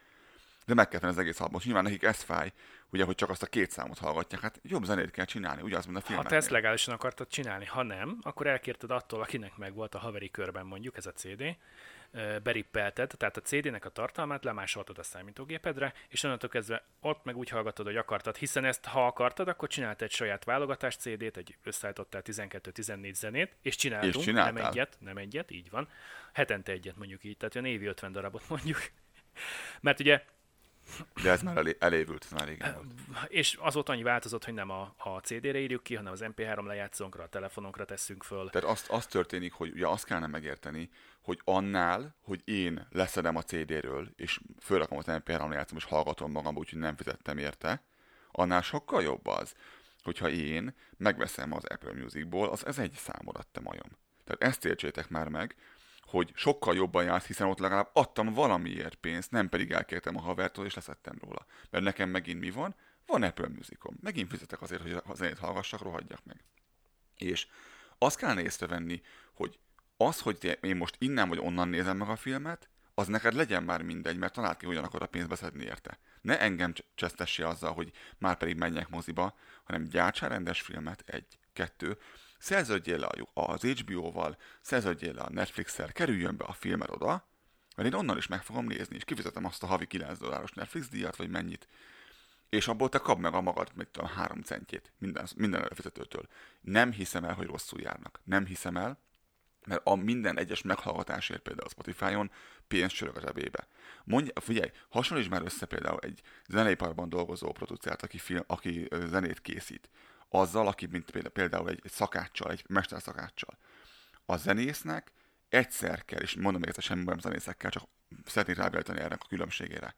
De meg kell venni az egész albumot. Nyilván nekik ez fáj, ugye, hogy csak azt a két számot hallgatják. Hát jobb zenét kell csinálni, ugye az, mint a filmeknél. Ha te ezt legálisan akartad csinálni, ha nem, akkor elkérted attól, akinek meg volt a haveri körben mondjuk ez a CD, berippelted, tehát a CD-nek a tartalmát lemásoltad a számítógépedre, és onnantól kezdve ott meg úgy hallgatod, hogy akartad, hiszen ezt ha akartad, akkor csinált egy saját válogatás CD-t, egy összeállítottál 12-14 zenét, és csináltunk, és nem egyet, nem egyet, így van, hetente egyet mondjuk így, tehát olyan évi 50 darabot mondjuk. Mert ugye de ez már elé, elévült, ez már régen volt. És azóta annyi változott, hogy nem a, a CD-re írjuk ki, hanem az MP3 lejátszónkra, a telefonunkra tesszünk föl. Tehát azt, azt történik, hogy ugye azt kellene megérteni, hogy annál, hogy én leszedem a CD-ről, és fölrakom az MP3 lejátszom, és hallgatom magam, úgyhogy nem fizettem érte, annál sokkal jobb az, hogyha én megveszem az Apple Musicból, az ez egy számot te majom. Tehát ezt értsétek már meg, hogy sokkal jobban jársz, hiszen ott legalább adtam valamiért pénzt, nem pedig elkértem a havertól, és leszettem róla. Mert nekem megint mi van? Van Apple Musicom. Megint fizetek azért, hogy a zenét hallgassak, rohadjak meg. És azt kell észrevenni, hogy az, hogy én most innen vagy onnan nézem meg a filmet, az neked legyen már mindegy, mert talált ki ugyanakkor a pénzt beszedni érte. Ne engem csesztessi azzal, hogy már pedig menjek moziba, hanem gyártsál rendes filmet, egy, kettő, szerződjél le az HBO-val, szerződjél le a Netflix-el, kerüljön be a filmet oda, mert én onnan is meg fogom nézni, és kifizetem azt a havi 9 dolláros Netflix díjat, vagy mennyit, és abból te kap meg a magad, mit tudom, három centjét minden, minden előfizetőtől. Nem hiszem el, hogy rosszul járnak. Nem hiszem el, mert a minden egyes meghallgatásért például a Spotify-on pénzt csörög a zsebébe. Mondja, figyelj, hasonlíts már össze például egy zeneiparban dolgozó producert, aki, film, aki zenét készít azzal, aki mint például egy, egy szakáccsal, egy mesterszakáccsal. A zenésznek egyszer kell, és mondom ezt semmi nem zenészekkel, csak szeretnék rábjelteni erre a különbségére.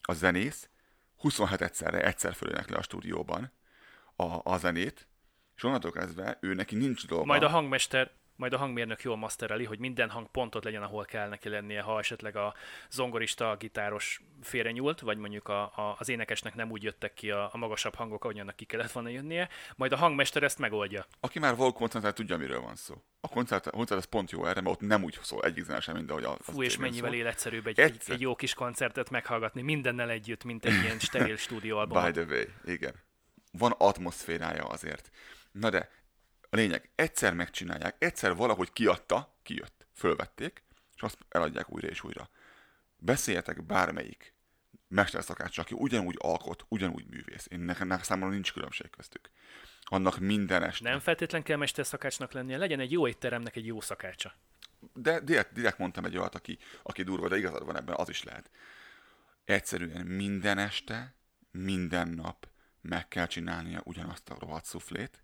A zenész 27 egyszerre egyszer fölének le a stúdióban a, a zenét, és onnantól kezdve ő neki nincs dolga. Majd a hangmester majd a hangmérnök jól mastereli, hogy minden hang pontot legyen, ahol kell neki lennie, ha esetleg a zongorista, a gitáros félrenyúlt, vagy mondjuk a, a, az énekesnek nem úgy jöttek ki a, a magasabb hangok, ahogy annak ki kellett volna jönnie, majd a hangmester ezt megoldja. Aki már volt koncertál, tudja, miről van szó. A koncert, a koncert az pont jó erre, mert ott nem úgy szól egyik zene sem, mint ahogy a Fú, és mennyivel szól. életszerűbb egy, egy, egy, jó kis koncertet meghallgatni mindennel együtt, mint egy ilyen steril stúdióalbum. By the way, igen. Van atmoszférája azért. Na de a lényeg, egyszer megcsinálják, egyszer valahogy kiadta, kijött, fölvették, és azt eladják újra és újra. Beszéljetek bármelyik mesterszakács, aki ugyanúgy alkot, ugyanúgy művész. Én nekem számomra nincs különbség köztük. Annak minden este. Nem feltétlen kell mesterszakácsnak lennie, legyen egy jó étteremnek egy jó szakácsa. De direkt, direkt mondtam egy olyat, aki, aki durva, de igazad van ebben, az is lehet. Egyszerűen minden este, minden nap meg kell csinálnia ugyanazt a rohadt szuflét,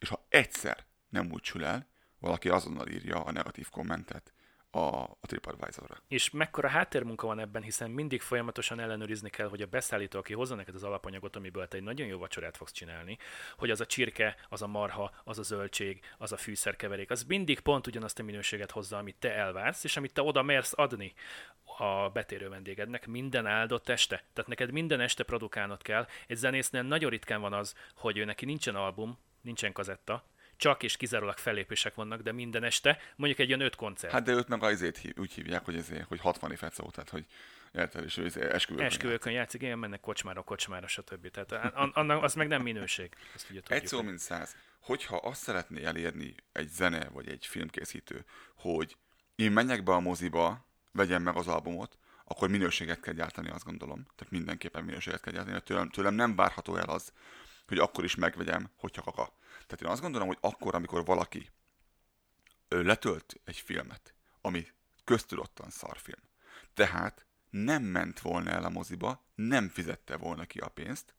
és ha egyszer nem úgy sül el, valaki azonnal írja a negatív kommentet a, a TripAdvisor-ra. És mekkora háttérmunka van ebben, hiszen mindig folyamatosan ellenőrizni kell, hogy a beszállító, aki hozza neked az alapanyagot, amiből te egy nagyon jó vacsorát fogsz csinálni, hogy az a csirke, az a marha, az a zöldség, az a fűszerkeverék, az mindig pont ugyanazt a minőséget hozza, amit te elvársz, és amit te oda mersz adni a betérő vendégednek minden áldott este. Tehát neked minden este produkálnod kell. Egy zenésznél nagyon ritkán van az, hogy ő neki nincsen album, nincsen kazetta, csak és kizárólag fellépések vannak, de minden este, mondjuk egy olyan öt koncert. Hát de őt meg azért úgy hívják, hogy, ezért, hogy 60 fecó, tehát hogy érted, és ő esküvőkön, esküvőkön játszik, igen, mennek kocsmára, kocsmára, stb. Tehát annak az meg nem minőség. Ezt ugye egy szó, mint száz. Hogyha azt szeretné elérni egy zene vagy egy filmkészítő, hogy én menjek be a moziba, vegyem meg az albumot, akkor minőséget kell gyártani, azt gondolom. Tehát mindenképpen minőséget kell gyártani. Tőlem, tőlem nem várható el az, hogy akkor is megvegyem, hogyha kaka. Tehát én azt gondolom, hogy akkor, amikor valaki letölt egy filmet, ami köztudottan szarfilm, tehát nem ment volna el a moziba, nem fizette volna ki a pénzt,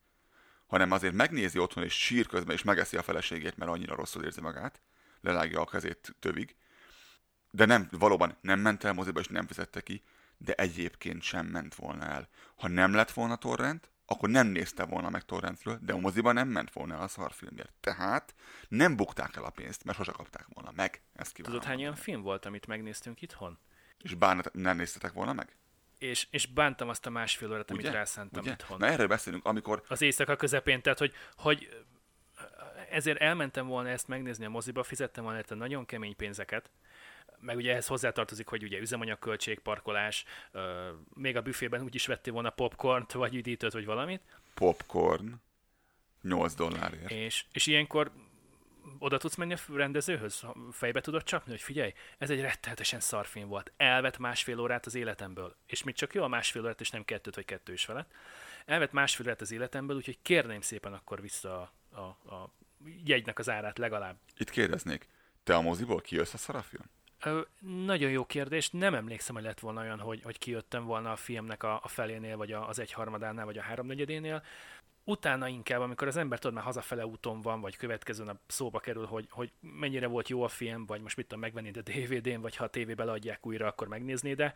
hanem azért megnézi otthon, és sír közben, és megeszi a feleségét, mert annyira rosszul érzi magát, lelágja a kezét tövig, de nem, valóban nem ment el moziba, és nem fizette ki, de egyébként sem ment volna el. Ha nem lett volna torrent, akkor nem nézte volna meg torrentről, de a moziba nem ment volna a szarfilmért. Tehát nem bukták el a pénzt, mert sose kapták volna meg. Ezt kívánom. Tudod, hány olyan film volt, amit megnéztünk itthon? És bánat, nem néztetek volna meg? És, és bántam azt a másfél órát, amit rászántam Ugye? itthon. Na erről beszélünk, amikor... Az éjszaka közepén, tehát hogy, hogy ezért elmentem volna ezt megnézni a moziba, fizettem volna érte nagyon kemény pénzeket, meg ugye ehhez hozzátartozik, hogy ugye üzemanyagköltség, parkolás, még a büfében úgy is vettél volna popcornt, vagy üdítőt, vagy valamit. Popcorn, 8 dollárért. És, és ilyenkor oda tudsz menni a rendezőhöz, fejbe tudod csapni, hogy figyelj, ez egy rettenetesen szarfilm volt. Elvett másfél órát az életemből. És még csak jó a másfél órát, és nem kettőt vagy kettő is felett. Elvett másfél órát az életemből, úgyhogy kérném szépen akkor vissza a, a, a jegynek az árát legalább. Itt kérdeznék, te a moziból kijössz a szarafilm? Nagyon jó kérdés. Nem emlékszem, hogy lett volna olyan, hogy, hogy kijöttem volna a filmnek a, a felénél, vagy a, az egyharmadánál, vagy a háromnegyedénél. Utána inkább, amikor az ember tudod, már hazafele úton van, vagy következő nap szóba kerül, hogy, hogy mennyire volt jó a film, vagy most mit tudom megvenni a DVD-n, vagy ha a tévébe leadják újra, akkor megnézni, de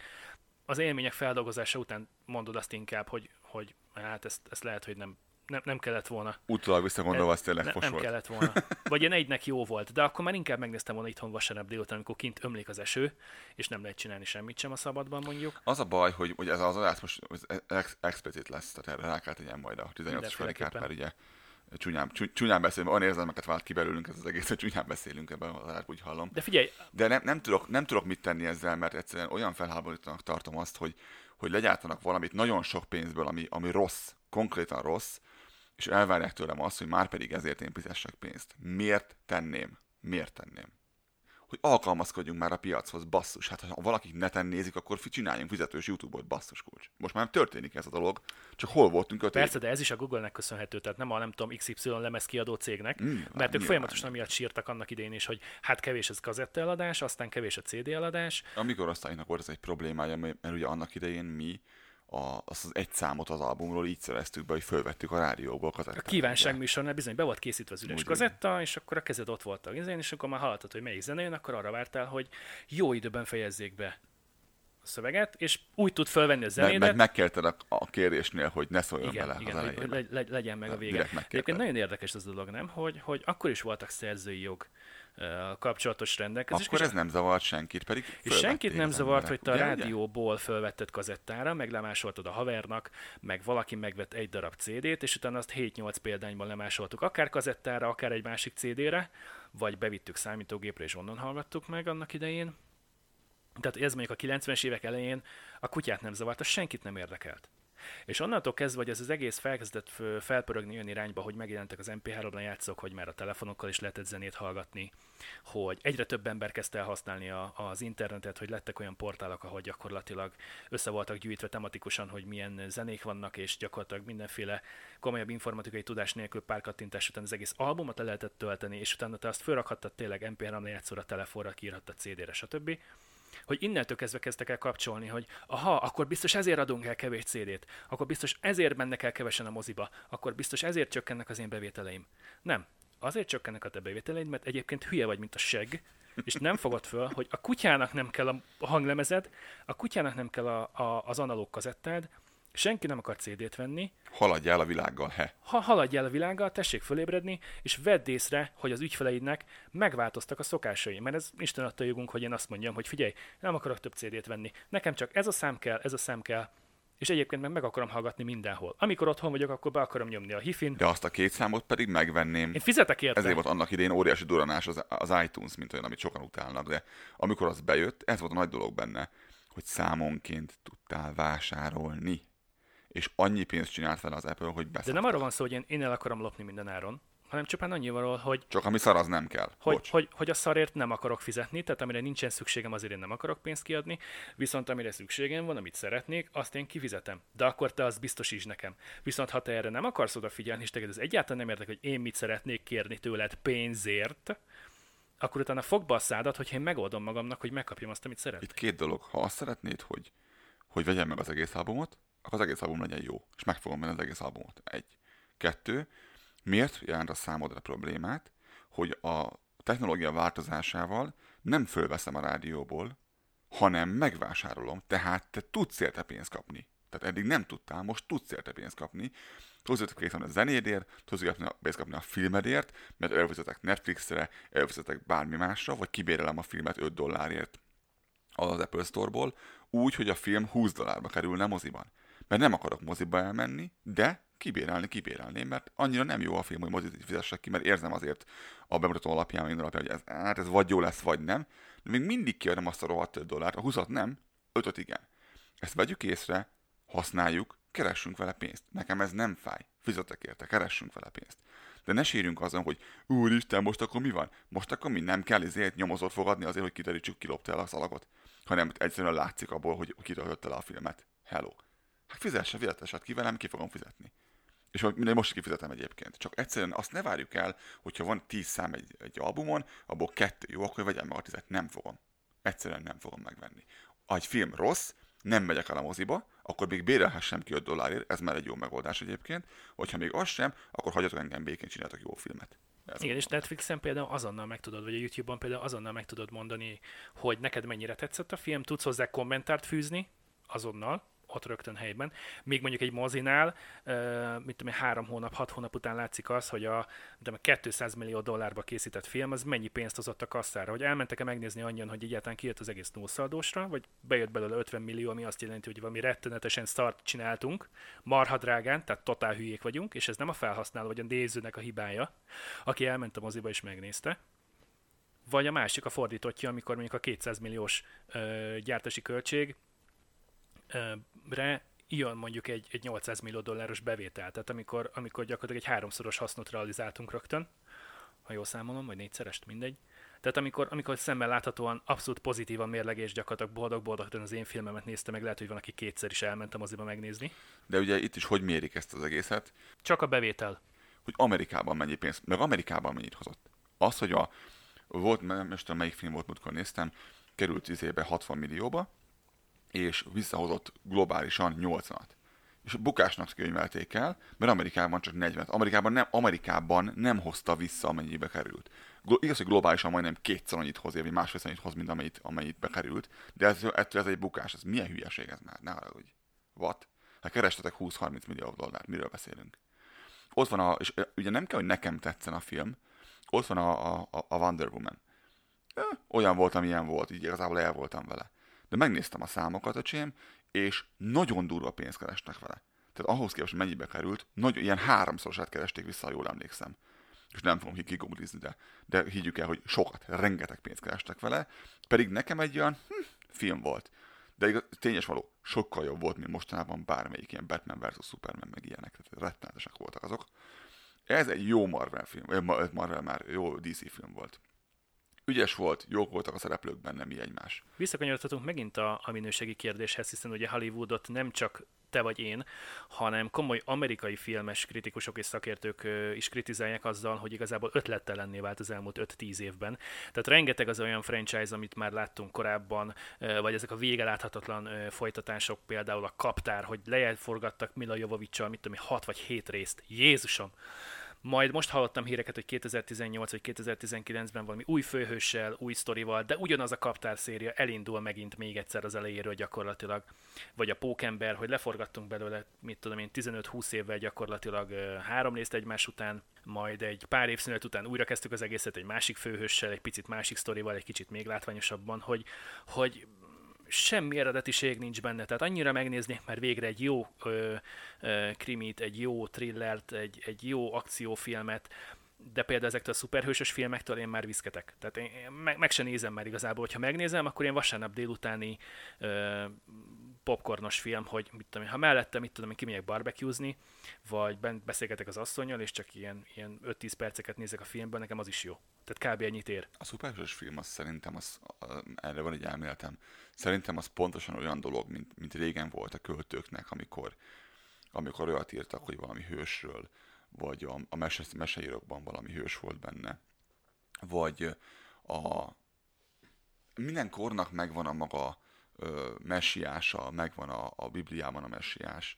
az élmények feldolgozása után mondod azt inkább, hogy, hogy hát ezt, ezt lehet, hogy nem nem, nem kellett volna. Utólag visszagondolva, az tényleg ne, Nem volt. kellett volna. Vagy ilyen egynek jó volt, de akkor már inkább megnéztem volna itthon vasárnap délután, amikor kint ömlik az eső, és nem lehet csinálni semmit sem a szabadban mondjuk. Az a baj, hogy, hogy ez az adás most ex- explicit lesz, tehát rá kell tegyen majd a 18-as felikát, mert ugye csúnyán, csúnyán beszélünk, olyan érzelmeket vált ki belőlünk ez az egész, hogy csúnyán beszélünk ebben az adásban, úgy hallom. De figyelj! De nem, nem, tudok, nem tudok mit tenni ezzel, mert egyszerűen olyan felháborítanak tartom azt, hogy, hogy legyártanak valamit nagyon sok pénzből, ami, ami rossz, konkrétan rossz, és elvárják tőlem azt, hogy már pedig ezért én fizessek pénzt. Miért tenném? Miért tenném? Hogy alkalmazkodjunk már a piachoz, basszus. Hát ha valakik neten nézik, akkor csináljunk fizetős YouTube-ot, basszus kulcs. Most már nem történik ez a dolog, csak hol voltunk öt Persze, de ez is a Google-nek köszönhető, tehát nem a nem tudom XY lemez kiadó cégnek, mm, mert ők nyilván. folyamatosan miatt sírtak annak idején is, hogy hát kevés az kazetta eladás, aztán kevés a CD eladás. Amikor aztán volt ez egy problémája, mert ugye annak idején mi a, azt az egy számot az albumról így szereztük be, hogy fölvettük a rádióból kazettát. A kívánság műsornál bizony be volt készítve az üres Úgy kazetta, és akkor a kezed ott volt a gizén, és akkor már hallottad, hogy melyik zene jön, akkor arra vártál, hogy jó időben fejezzék be a szöveget, és úgy tud fölvenni a zenédet. Meg, meg megkérted a, a kérésnél, hogy ne szóljon igen, bele igen, az elején. Hogy le, legyen meg a vége. Egyébként nagyon érdekes ez a dolog, nem? Hogy, hogy akkor is voltak szerzői jog kapcsolatos rendelkezés. Akkor ez nem zavart senkit, pedig És senkit nem zavart, hogy te a rádióból fölvetted kazettára, meg lemásoltad a havernak, meg valaki megvett egy darab CD-t, és utána azt 7-8 példányban lemásoltuk, akár kazettára, akár egy másik CD-re, vagy bevittük számítógépre, és onnan hallgattuk meg annak idején. Tehát ez mondjuk a 90-es évek elején a kutyát nem zavart, az senkit nem érdekelt. És onnantól kezdve, hogy ez az egész felkezdett felpörögni olyan irányba, hogy megjelentek az MP3-ban játszók, hogy már a telefonokkal is lehetett zenét hallgatni, hogy egyre több ember kezdte el használni a, az internetet, hogy lettek olyan portálok, ahol gyakorlatilag össze voltak gyűjtve tematikusan, hogy milyen zenék vannak, és gyakorlatilag mindenféle komolyabb informatikai tudás nélkül pár kattintás után az egész albumot le lehetett tölteni, és utána te azt felrakhattad tényleg MP3 lejátszóra, telefonra, kiírhattad CD-re, stb hogy innentől kezdve kezdtek el kapcsolni, hogy aha, akkor biztos ezért adunk el kevés CD-t, akkor biztos ezért mennek el kevesen a moziba, akkor biztos ezért csökkennek az én bevételeim. Nem. azért csökkennek a te bevételeid, mert egyébként hülye vagy, mint a seg, és nem fogod föl, hogy a kutyának nem kell a hanglemezed, a kutyának nem kell a, a, az analóg kazettád, senki nem akar CD-t venni. Haladj el a világgal, he. Ha haladj el a világgal, tessék fölébredni, és vedd észre, hogy az ügyfeleidnek megváltoztak a szokásai. Mert ez Isten adta jogunk, hogy én azt mondjam, hogy figyelj, nem akarok több CD-t venni. Nekem csak ez a szám kell, ez a szám kell, és egyébként meg meg akarom hallgatni mindenhol. Amikor otthon vagyok, akkor be akarom nyomni a hifin. De azt a két számot pedig megvenném. Én fizetek érte. Ezért volt annak idén óriási duranás az, az iTunes, mint olyan, amit sokan utálnak, de amikor az bejött, ez volt a nagy dolog benne, hogy számonként tudtál vásárolni. És annyi pénzt csinált vele az Apple, hogy beszélt. De nem arról van szó, hogy én, én el akarom lopni minden áron, hanem csupán annyival, hogy, Csak ami szar, az nem kell. hogy, Bocs. hogy, hogy a szarért nem akarok fizetni, tehát amire nincsen szükségem, azért én nem akarok pénzt kiadni, viszont amire szükségem van, amit szeretnék, azt én kifizetem. De akkor te azt biztosíts nekem. Viszont ha te erre nem akarsz odafigyelni, és neked ez egyáltalán nem érdekel, hogy én mit szeretnék kérni tőled pénzért, akkor utána fogd be a szádat, hogy én megoldom magamnak, hogy megkapjam azt, amit szeretnék. Itt két dolog. Ha azt szeretnéd, hogy, hogy vegyem meg az egész albumot, az egész album legyen jó. És meg fogom venni az egész albumot. Egy. Kettő. Miért jelent a számodra problémát, hogy a technológia változásával nem fölveszem a rádióból, hanem megvásárolom, tehát te tudsz érte pénzt kapni. Tehát eddig nem tudtál, most tudsz érte pénzt kapni. Tudsz érte pénzt kapni a zenédért, tudsz érte pénzt kapni a filmedért, mert elfizetek Netflixre, elfizetek bármi másra, vagy kibérelem a filmet 5 dollárért az Apple Store-ból, úgy, hogy a film 20 dollárba kerülne moziban. Mert nem akarok moziba elmenni, de kibérelni, kibérelném, mert annyira nem jó a film, hogy mozit fizessek ki, mert érzem azért a bemutató alapján, minden alapján, hogy ez, hát ez vagy jó lesz, vagy nem. De még mindig kiadom azt a rohadt 5 dollárt, a 20 nem, 5 igen. Ezt vegyük észre, használjuk, keressünk vele pénzt. Nekem ez nem fáj. Fizetek érte, keressünk vele pénzt. De ne sírjunk azon, hogy úristen, most akkor mi van? Most akkor mi nem kell ezért nyomozót fogadni azért, hogy kiderítsük, ki lopta el a szalagot. Hanem egyszerűen látszik abból, hogy kitöltötte le a filmet. Hello. Hát fizesse, fizetesed ki velem, ki fogom fizetni. És minden most kifizetem egyébként. Csak egyszerűen azt ne várjuk el, hogyha van 10 szám egy, egy albumon, abból kettő jó, akkor vegyem meg a tizet. Nem fogom. Egyszerűen nem fogom megvenni. Ha egy film rossz, nem megyek el a moziba, akkor még bérelhessem ki 5 dollárért, ez már egy jó megoldás egyébként. Hogyha még az sem, akkor hagyjatok engem békén, csináltok jó filmet. Ez Igen, és Netflixen például azonnal meg tudod, vagy a YouTube-on például azonnal meg tudod mondani, hogy neked mennyire tetszett a film, tudsz hozzá kommentárt fűzni, azonnal, ott rögtön helyben. Még mondjuk egy mozinál, mit tudom három hónap, hat hónap után látszik az, hogy a, tudom, 200 millió dollárba készített film, az mennyi pénzt hozott a kasszára. Hogy elmentek-e megnézni annyian, hogy egyáltalán kijött az egész nószaldósra, vagy bejött belőle 50 millió, ami azt jelenti, hogy valami rettenetesen start csináltunk, marha drágán, tehát totál hülyék vagyunk, és ez nem a felhasználó vagy a nézőnek a hibája, aki elment a moziba és megnézte, vagy a másik a fordítottja, amikor mondjuk a 200 milliós ö, gyártási költség re jön mondjuk egy, egy 800 millió dolláros bevétel. Tehát amikor, amikor gyakorlatilag egy háromszoros hasznot realizáltunk rögtön, ha jól számolom, vagy négyszerest, mindegy. Tehát amikor, amikor szemmel láthatóan abszolút pozitívan mérlegés, gyakorlatilag boldog-boldog az én filmemet nézte meg, lehet, hogy van, aki kétszer is elment a moziba megnézni. De ugye itt is hogy mérik ezt az egészet? Csak a bevétel. Hogy Amerikában mennyi pénzt, meg Amerikában mennyit hozott. Az, hogy a, volt, tudom melyik film volt, múltkor néztem, került izébe 60 millióba, és visszahozott globálisan 80-at. És a bukásnak könyvelték el, mert Amerikában csak 40 Amerikában nem, Amerikában nem hozta vissza, amennyibe került. Glo- igaz, hogy globálisan majdnem kétszer annyit hoz, vagy másfél annyit hoz, mint amennyit, amennyit bekerült, de ez, ettől ez egy bukás, ez milyen hülyeség ez már, ne haragudj. What? Hát kerestetek 20-30 millió dollárt, miről beszélünk? Ott van a, és ugye nem kell, hogy nekem tetszen a film, ott van a, a, a Wonder Woman. Olyan volt, amilyen volt, így igazából el voltam vele de megnéztem a számokat, öcsém, és nagyon durva pénzt kerestek vele. Tehát ahhoz képest, mennyibe került, nagyon, ilyen háromszorosát keresték vissza, ha jól emlékszem. És nem fogom kigooglizni, de, de higgyük el, hogy sokat, rengeteg pénzt kerestek vele, pedig nekem egy olyan hm, film volt. De igaz, tényes való, sokkal jobb volt, mint mostanában bármelyik ilyen Batman vs. Superman, meg ilyenek. Tehát rettenetesek voltak azok. Ez egy jó Marvel film, Marvel már jó DC film volt ügyes volt, jók voltak a szereplők benne, mi egymás. Visszakanyarodhatunk megint a, a minőségi kérdéshez, hiszen ugye Hollywoodot nem csak te vagy én, hanem komoly amerikai filmes kritikusok és szakértők is kritizálják azzal, hogy igazából ötlettelenné vált az elmúlt 5-10 évben. Tehát rengeteg az olyan franchise, amit már láttunk korábban, vagy ezek a vége láthatatlan folytatások, például a Kaptár, hogy lejelforgattak Mila Jovovicsal, mit tudom, 6 vagy 7 részt. Jézusom! Majd most hallottam híreket, hogy 2018 vagy 2019-ben valami új főhőssel, új sztorival, de ugyanaz a kaptár széria elindul megint még egyszer az elejéről gyakorlatilag. Vagy a Pókember, hogy leforgattunk belőle, mit tudom én, 15-20 évvel gyakorlatilag három részt egymás után, majd egy pár év szünet után újra kezdtük az egészet egy másik főhőssel, egy picit másik sztorival, egy kicsit még látványosabban, hogy, hogy semmi eredetiség nincs benne, tehát annyira megnézni, mert végre egy jó ö, ö, krimit, egy jó thrillert, egy, egy jó akciófilmet, de például ezektől a szuperhősös filmektől én már viszketek. Tehát én meg, meg sem nézem már igazából, hogyha megnézem, akkor én vasárnap délutáni ö, popcornos film, hogy mit tudom ha mellette, mit tudom én, kimegyek barbecuezni, vagy bent beszélgetek az asszonyjal, és csak ilyen, ilyen 5-10 perceket nézek a filmben, nekem az is jó. Tehát kb. ennyit ér. A szuperhős film az szerintem, az, erre van egy elméletem, szerintem az pontosan olyan dolog, mint, mint régen volt a költőknek, amikor, amikor olyat írtak, hogy valami hősről, vagy a, a mese, meseírokban valami hős volt benne, vagy a minden kornak megvan a maga ö, messiása, megvan a, a Bibliában a messiás.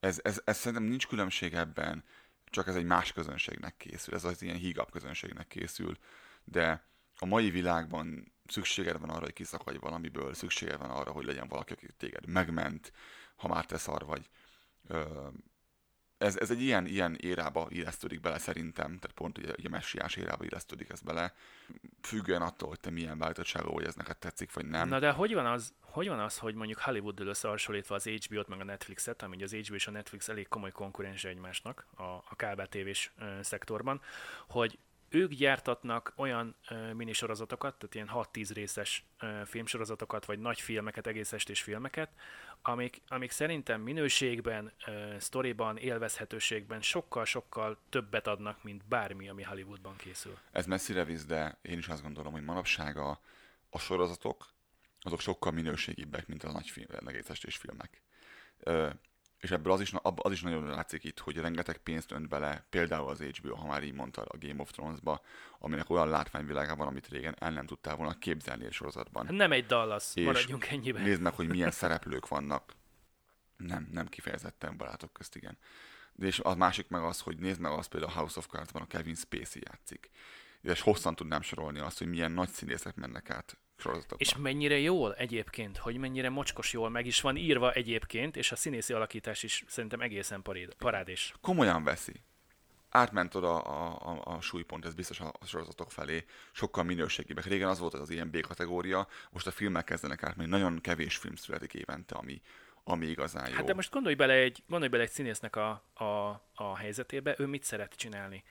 Ez, ez, ez szerintem nincs különbség ebben, csak ez egy más közönségnek készül, ez az ilyen hígabb közönségnek készül, de a mai világban szükséged van arra, hogy kiszakadj valamiből, szükséged van arra, hogy legyen valaki, aki téged megment, ha már te szar vagy. Ö, ez, ez egy ilyen, ilyen érába illesztődik bele szerintem, tehát pont ugye, ugye a messiás érába illesztődik ez bele, függően attól, hogy te milyen beállítottságú vagy ez neked tetszik, vagy nem. Na de hogy van az, hogy, van az, hogy mondjuk Hollywood-dől összehasonlítva az HBO-t meg a Netflixet, ami az HBO és a Netflix elég komoly konkurens egymásnak a, a kábel tévés szektorban, hogy ők gyártatnak olyan uh, minisorozatokat, tehát ilyen 6-10 részes uh, filmsorozatokat, vagy nagy filmeket, egész estés filmeket, amik, amik szerintem minőségben, uh, sztoriban, élvezhetőségben sokkal-sokkal többet adnak, mint bármi, ami Hollywoodban készül. Ez messzire visz, de én is azt gondolom, hogy manapság a, a sorozatok azok sokkal minőségibbek, mint a nagy film, egész estés filmek. És ebből az is, az is nagyon látszik itt, hogy rengeteg pénzt önt bele, például az HBO, ha már így mondta, a Game of Thrones-ba, aminek olyan látványvilága van, amit régen el nem tudtál volna képzelni a sorozatban. Hát nem egy Dallas, és maradjunk ennyiben. Nézd meg, hogy milyen szereplők vannak. Nem, nem kifejezetten barátok közt, igen. De és a másik meg az, hogy nézd meg azt például a House of Cards-ban a Kevin Spacey játszik. És hosszan tudnám sorolni azt, hogy milyen nagy színészek mennek át sorozatokban. És mennyire jól egyébként, hogy mennyire mocskos jól meg is van írva egyébként, és a színészi alakítás is szerintem egészen parádés. Komolyan veszi. Átment oda a, a, a súlypont, ez biztos a sorozatok felé, sokkal minőségibbek. Régen az volt az, az ilyen B kategória, most a filmek kezdenek át, mert nagyon kevés film születik évente, ami, ami igazán jó. Hát de most gondolj bele egy, gondolj bele egy színésznek a, a, a helyzetébe, ő mit szeret csinálni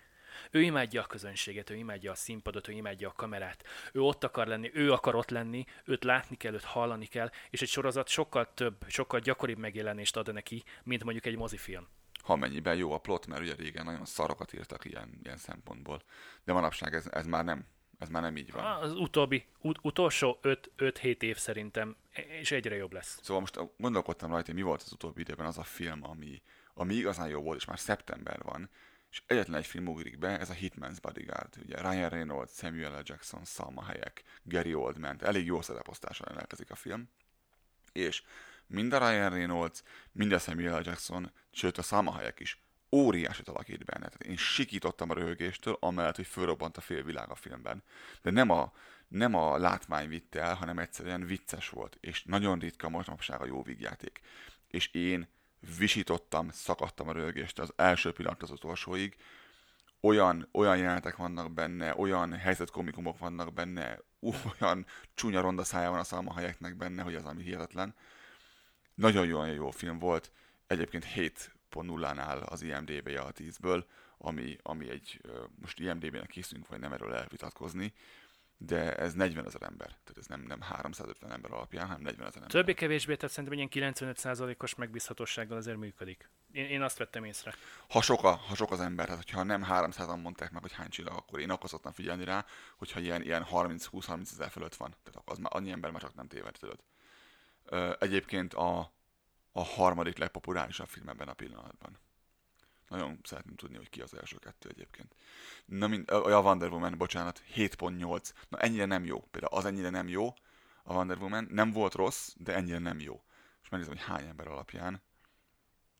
ő imádja a közönséget, ő imádja a színpadot, ő imádja a kamerát. Ő ott akar lenni, ő akar ott lenni, őt látni kell, őt hallani kell, és egy sorozat sokkal több, sokkal gyakoribb megjelenést ad neki, mint mondjuk egy mozifilm ha mennyiben jó a plot, mert ugye régen nagyon szarokat írtak ilyen, ilyen szempontból. De manapság ez, ez már nem ez már nem így van. Az utóbbi, ut- utolsó 5-7 év szerintem, és egyre jobb lesz. Szóval most gondolkodtam rajta, hogy mi volt az utóbbi időben az a film, ami, ami igazán jó volt, és már szeptember van, és egyetlen egy film ugrik be, ez a Hitman's Bodyguard. Ugye Ryan Reynolds, Samuel L. Jackson, Salma Hayek, Gary Oldman, elég jó szereposztással rendelkezik a film. És mind a Ryan Reynolds, mind a Samuel L. Jackson, sőt a Salma Hayek is óriásit alakít benne. Tehát én sikítottam a röhögéstől, amellett, hogy fölrobbant a félvilág a filmben. De nem a, nem a látvány vitte el, hanem egyszerűen vicces volt, és nagyon ritka manapság a jó vígjáték. És én visítottam, szakadtam a rögést az első pillanat az utolsóig. Olyan, olyan jelenetek vannak benne, olyan helyzetkomikumok vannak benne, olyan csúnya ronda szája van a Salma Hayeknek benne, hogy az ami hihetetlen. Nagyon jó, nagyon jó film volt. Egyébként 7.0-nál az IMDB-je a 10-ből, ami, ami egy, most IMDB-nek készülünk, vagy nem erről elvitatkozni, de ez 40 ezer ember, tehát ez nem, nem 350 ember alapján, hanem 40 ezer ember. Többé-kevésbé, tehát szerintem ilyen 95%-os megbízhatósággal azért működik. Én, én azt vettem észre. Ha sok, a, ha sok az ember, tehát hogyha nem 300-an mondták meg, hogy hány csillag, akkor én akkor szoktam figyelni rá, hogyha ilyen, ilyen 30-20-30 ezer fölött van. Tehát az már annyi ember már csak nem téved, tudod. Egyébként a, a harmadik legpopulárisabb film ebben a pillanatban. Nagyon szeretném tudni, hogy ki az első kettő egyébként. Na, mind, a Wonder Woman, bocsánat, 7.8. Na ennyire nem jó. Például az ennyire nem jó, a Wonder Woman. Nem volt rossz, de ennyire nem jó. És megnézem, hogy hány ember alapján.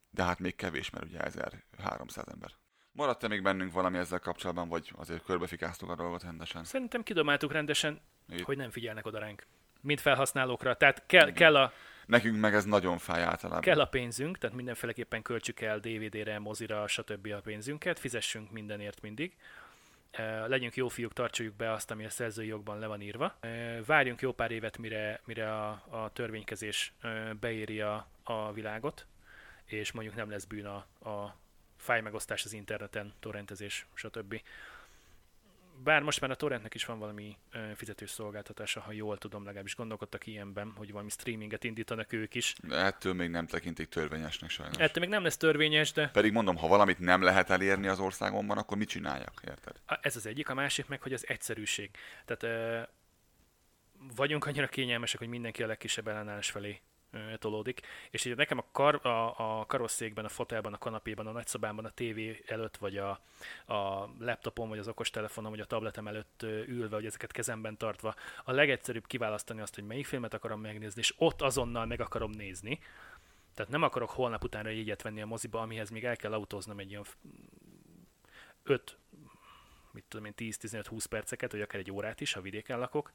De hát még kevés, mert ugye 1300 ember. Maradt-e még bennünk valami ezzel kapcsolatban, vagy azért körbefikáztuk a dolgot rendesen? Szerintem kidomáltuk rendesen, Itt. hogy nem figyelnek oda ránk. Mint felhasználókra. Tehát kell, kell, a, Nekünk meg ez nagyon fáj általában. kell a pénzünk, tehát mindenféleképpen költsük el DVD-re, mozira, stb. a pénzünket, fizessünk mindenért mindig. Eh, Legyünk jó fiúk, tartsoljuk be azt, ami a szerzői jogban le van írva. Eh, Várjunk jó pár évet, mire, mire a, a törvénykezés eh, beéri a, a világot, és mondjuk nem lesz bűn a, a fájmegosztás az interneten, torrentezés, stb. Bár most már a torrentnek is van valami fizetős szolgáltatása, ha jól tudom, legalábbis gondolkodtak ilyenben, hogy valami streaminget indítanak ők is. De ettől még nem tekintik törvényesnek sajnos. Ettől még nem lesz törvényes, de Pedig mondom, ha valamit nem lehet elérni az országomban, akkor mit csináljak, érted? ez az egyik, a másik meg, hogy az egyszerűség. Tehát vagyunk annyira kényelmesek, hogy mindenki a legkisebb ellenállás felé tolódik, és így nekem a, kar, a, a karosszékben, a fotelben, a kanapéban, a nagyszobámban, a tévé előtt, vagy a, a laptopon, vagy az okostelefonon, vagy a tabletem előtt ülve, vagy ezeket kezemben tartva, a legegyszerűbb kiválasztani azt, hogy melyik filmet akarom megnézni, és ott azonnal meg akarom nézni. Tehát nem akarok holnap utánra jegyet venni a moziba, amihez még el kell autóznom egy ilyen 5, mit tudom én, 10-15-20 perceket, vagy akár egy órát is, ha vidéken lakok,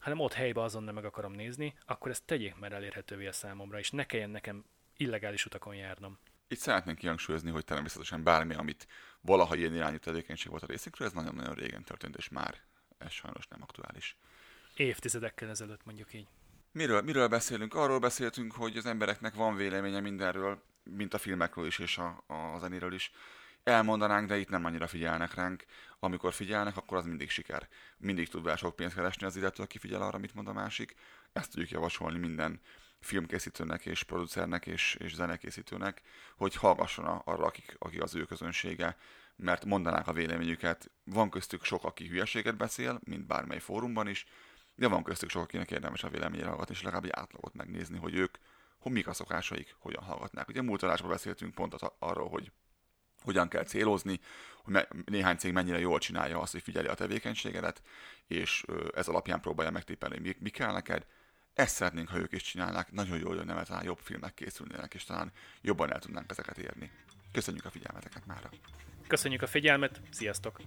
hanem ott helyben azonnal meg akarom nézni, akkor ezt tegyék már elérhetővé a számomra, és ne kelljen nekem illegális utakon járnom. Itt szeretnénk kihangsúlyozni, hogy természetesen bármi, amit valaha ilyen irányú tevékenység volt a részükről, ez nagyon-nagyon régen történt, és már ez sajnos nem aktuális. Évtizedekkel ezelőtt mondjuk így. Miről, miről beszélünk? Arról beszéltünk, hogy az embereknek van véleménye mindenről, mint a filmekről is és a, a zenéről is. Elmondanánk, de itt nem annyira figyelnek ránk. Amikor figyelnek, akkor az mindig siker. Mindig tud vele sok pénzt keresni az illető, aki figyel arra, mit mond a másik. Ezt tudjuk javasolni minden filmkészítőnek és producernek és, és zenekészítőnek, hogy hallgasson arra, akik, aki az ő közönsége, mert mondanák a véleményüket. Van köztük sok, aki hülyeséget beszél, mint bármely fórumban is, de van köztük sok, akinek érdemes a véleményére hallgatni, és legalább egy átlagot megnézni, hogy ők, hogy mik a szokásaik, hogyan hallgatnák. Ugye múlt adásban beszéltünk pont arról, hogy hogyan kell célozni, hogy néhány cég mennyire jól csinálja azt, hogy figyeli a tevékenységedet, és ez alapján próbálja megtippelni, mi, mi kell neked. Ezt szeretnénk, ha ők is csinálnák, nagyon jól jönne, mert talán jobb filmek készülnének, és talán jobban el tudnánk ezeket érni. Köszönjük a figyelmeteket mára! Köszönjük a figyelmet, sziasztok!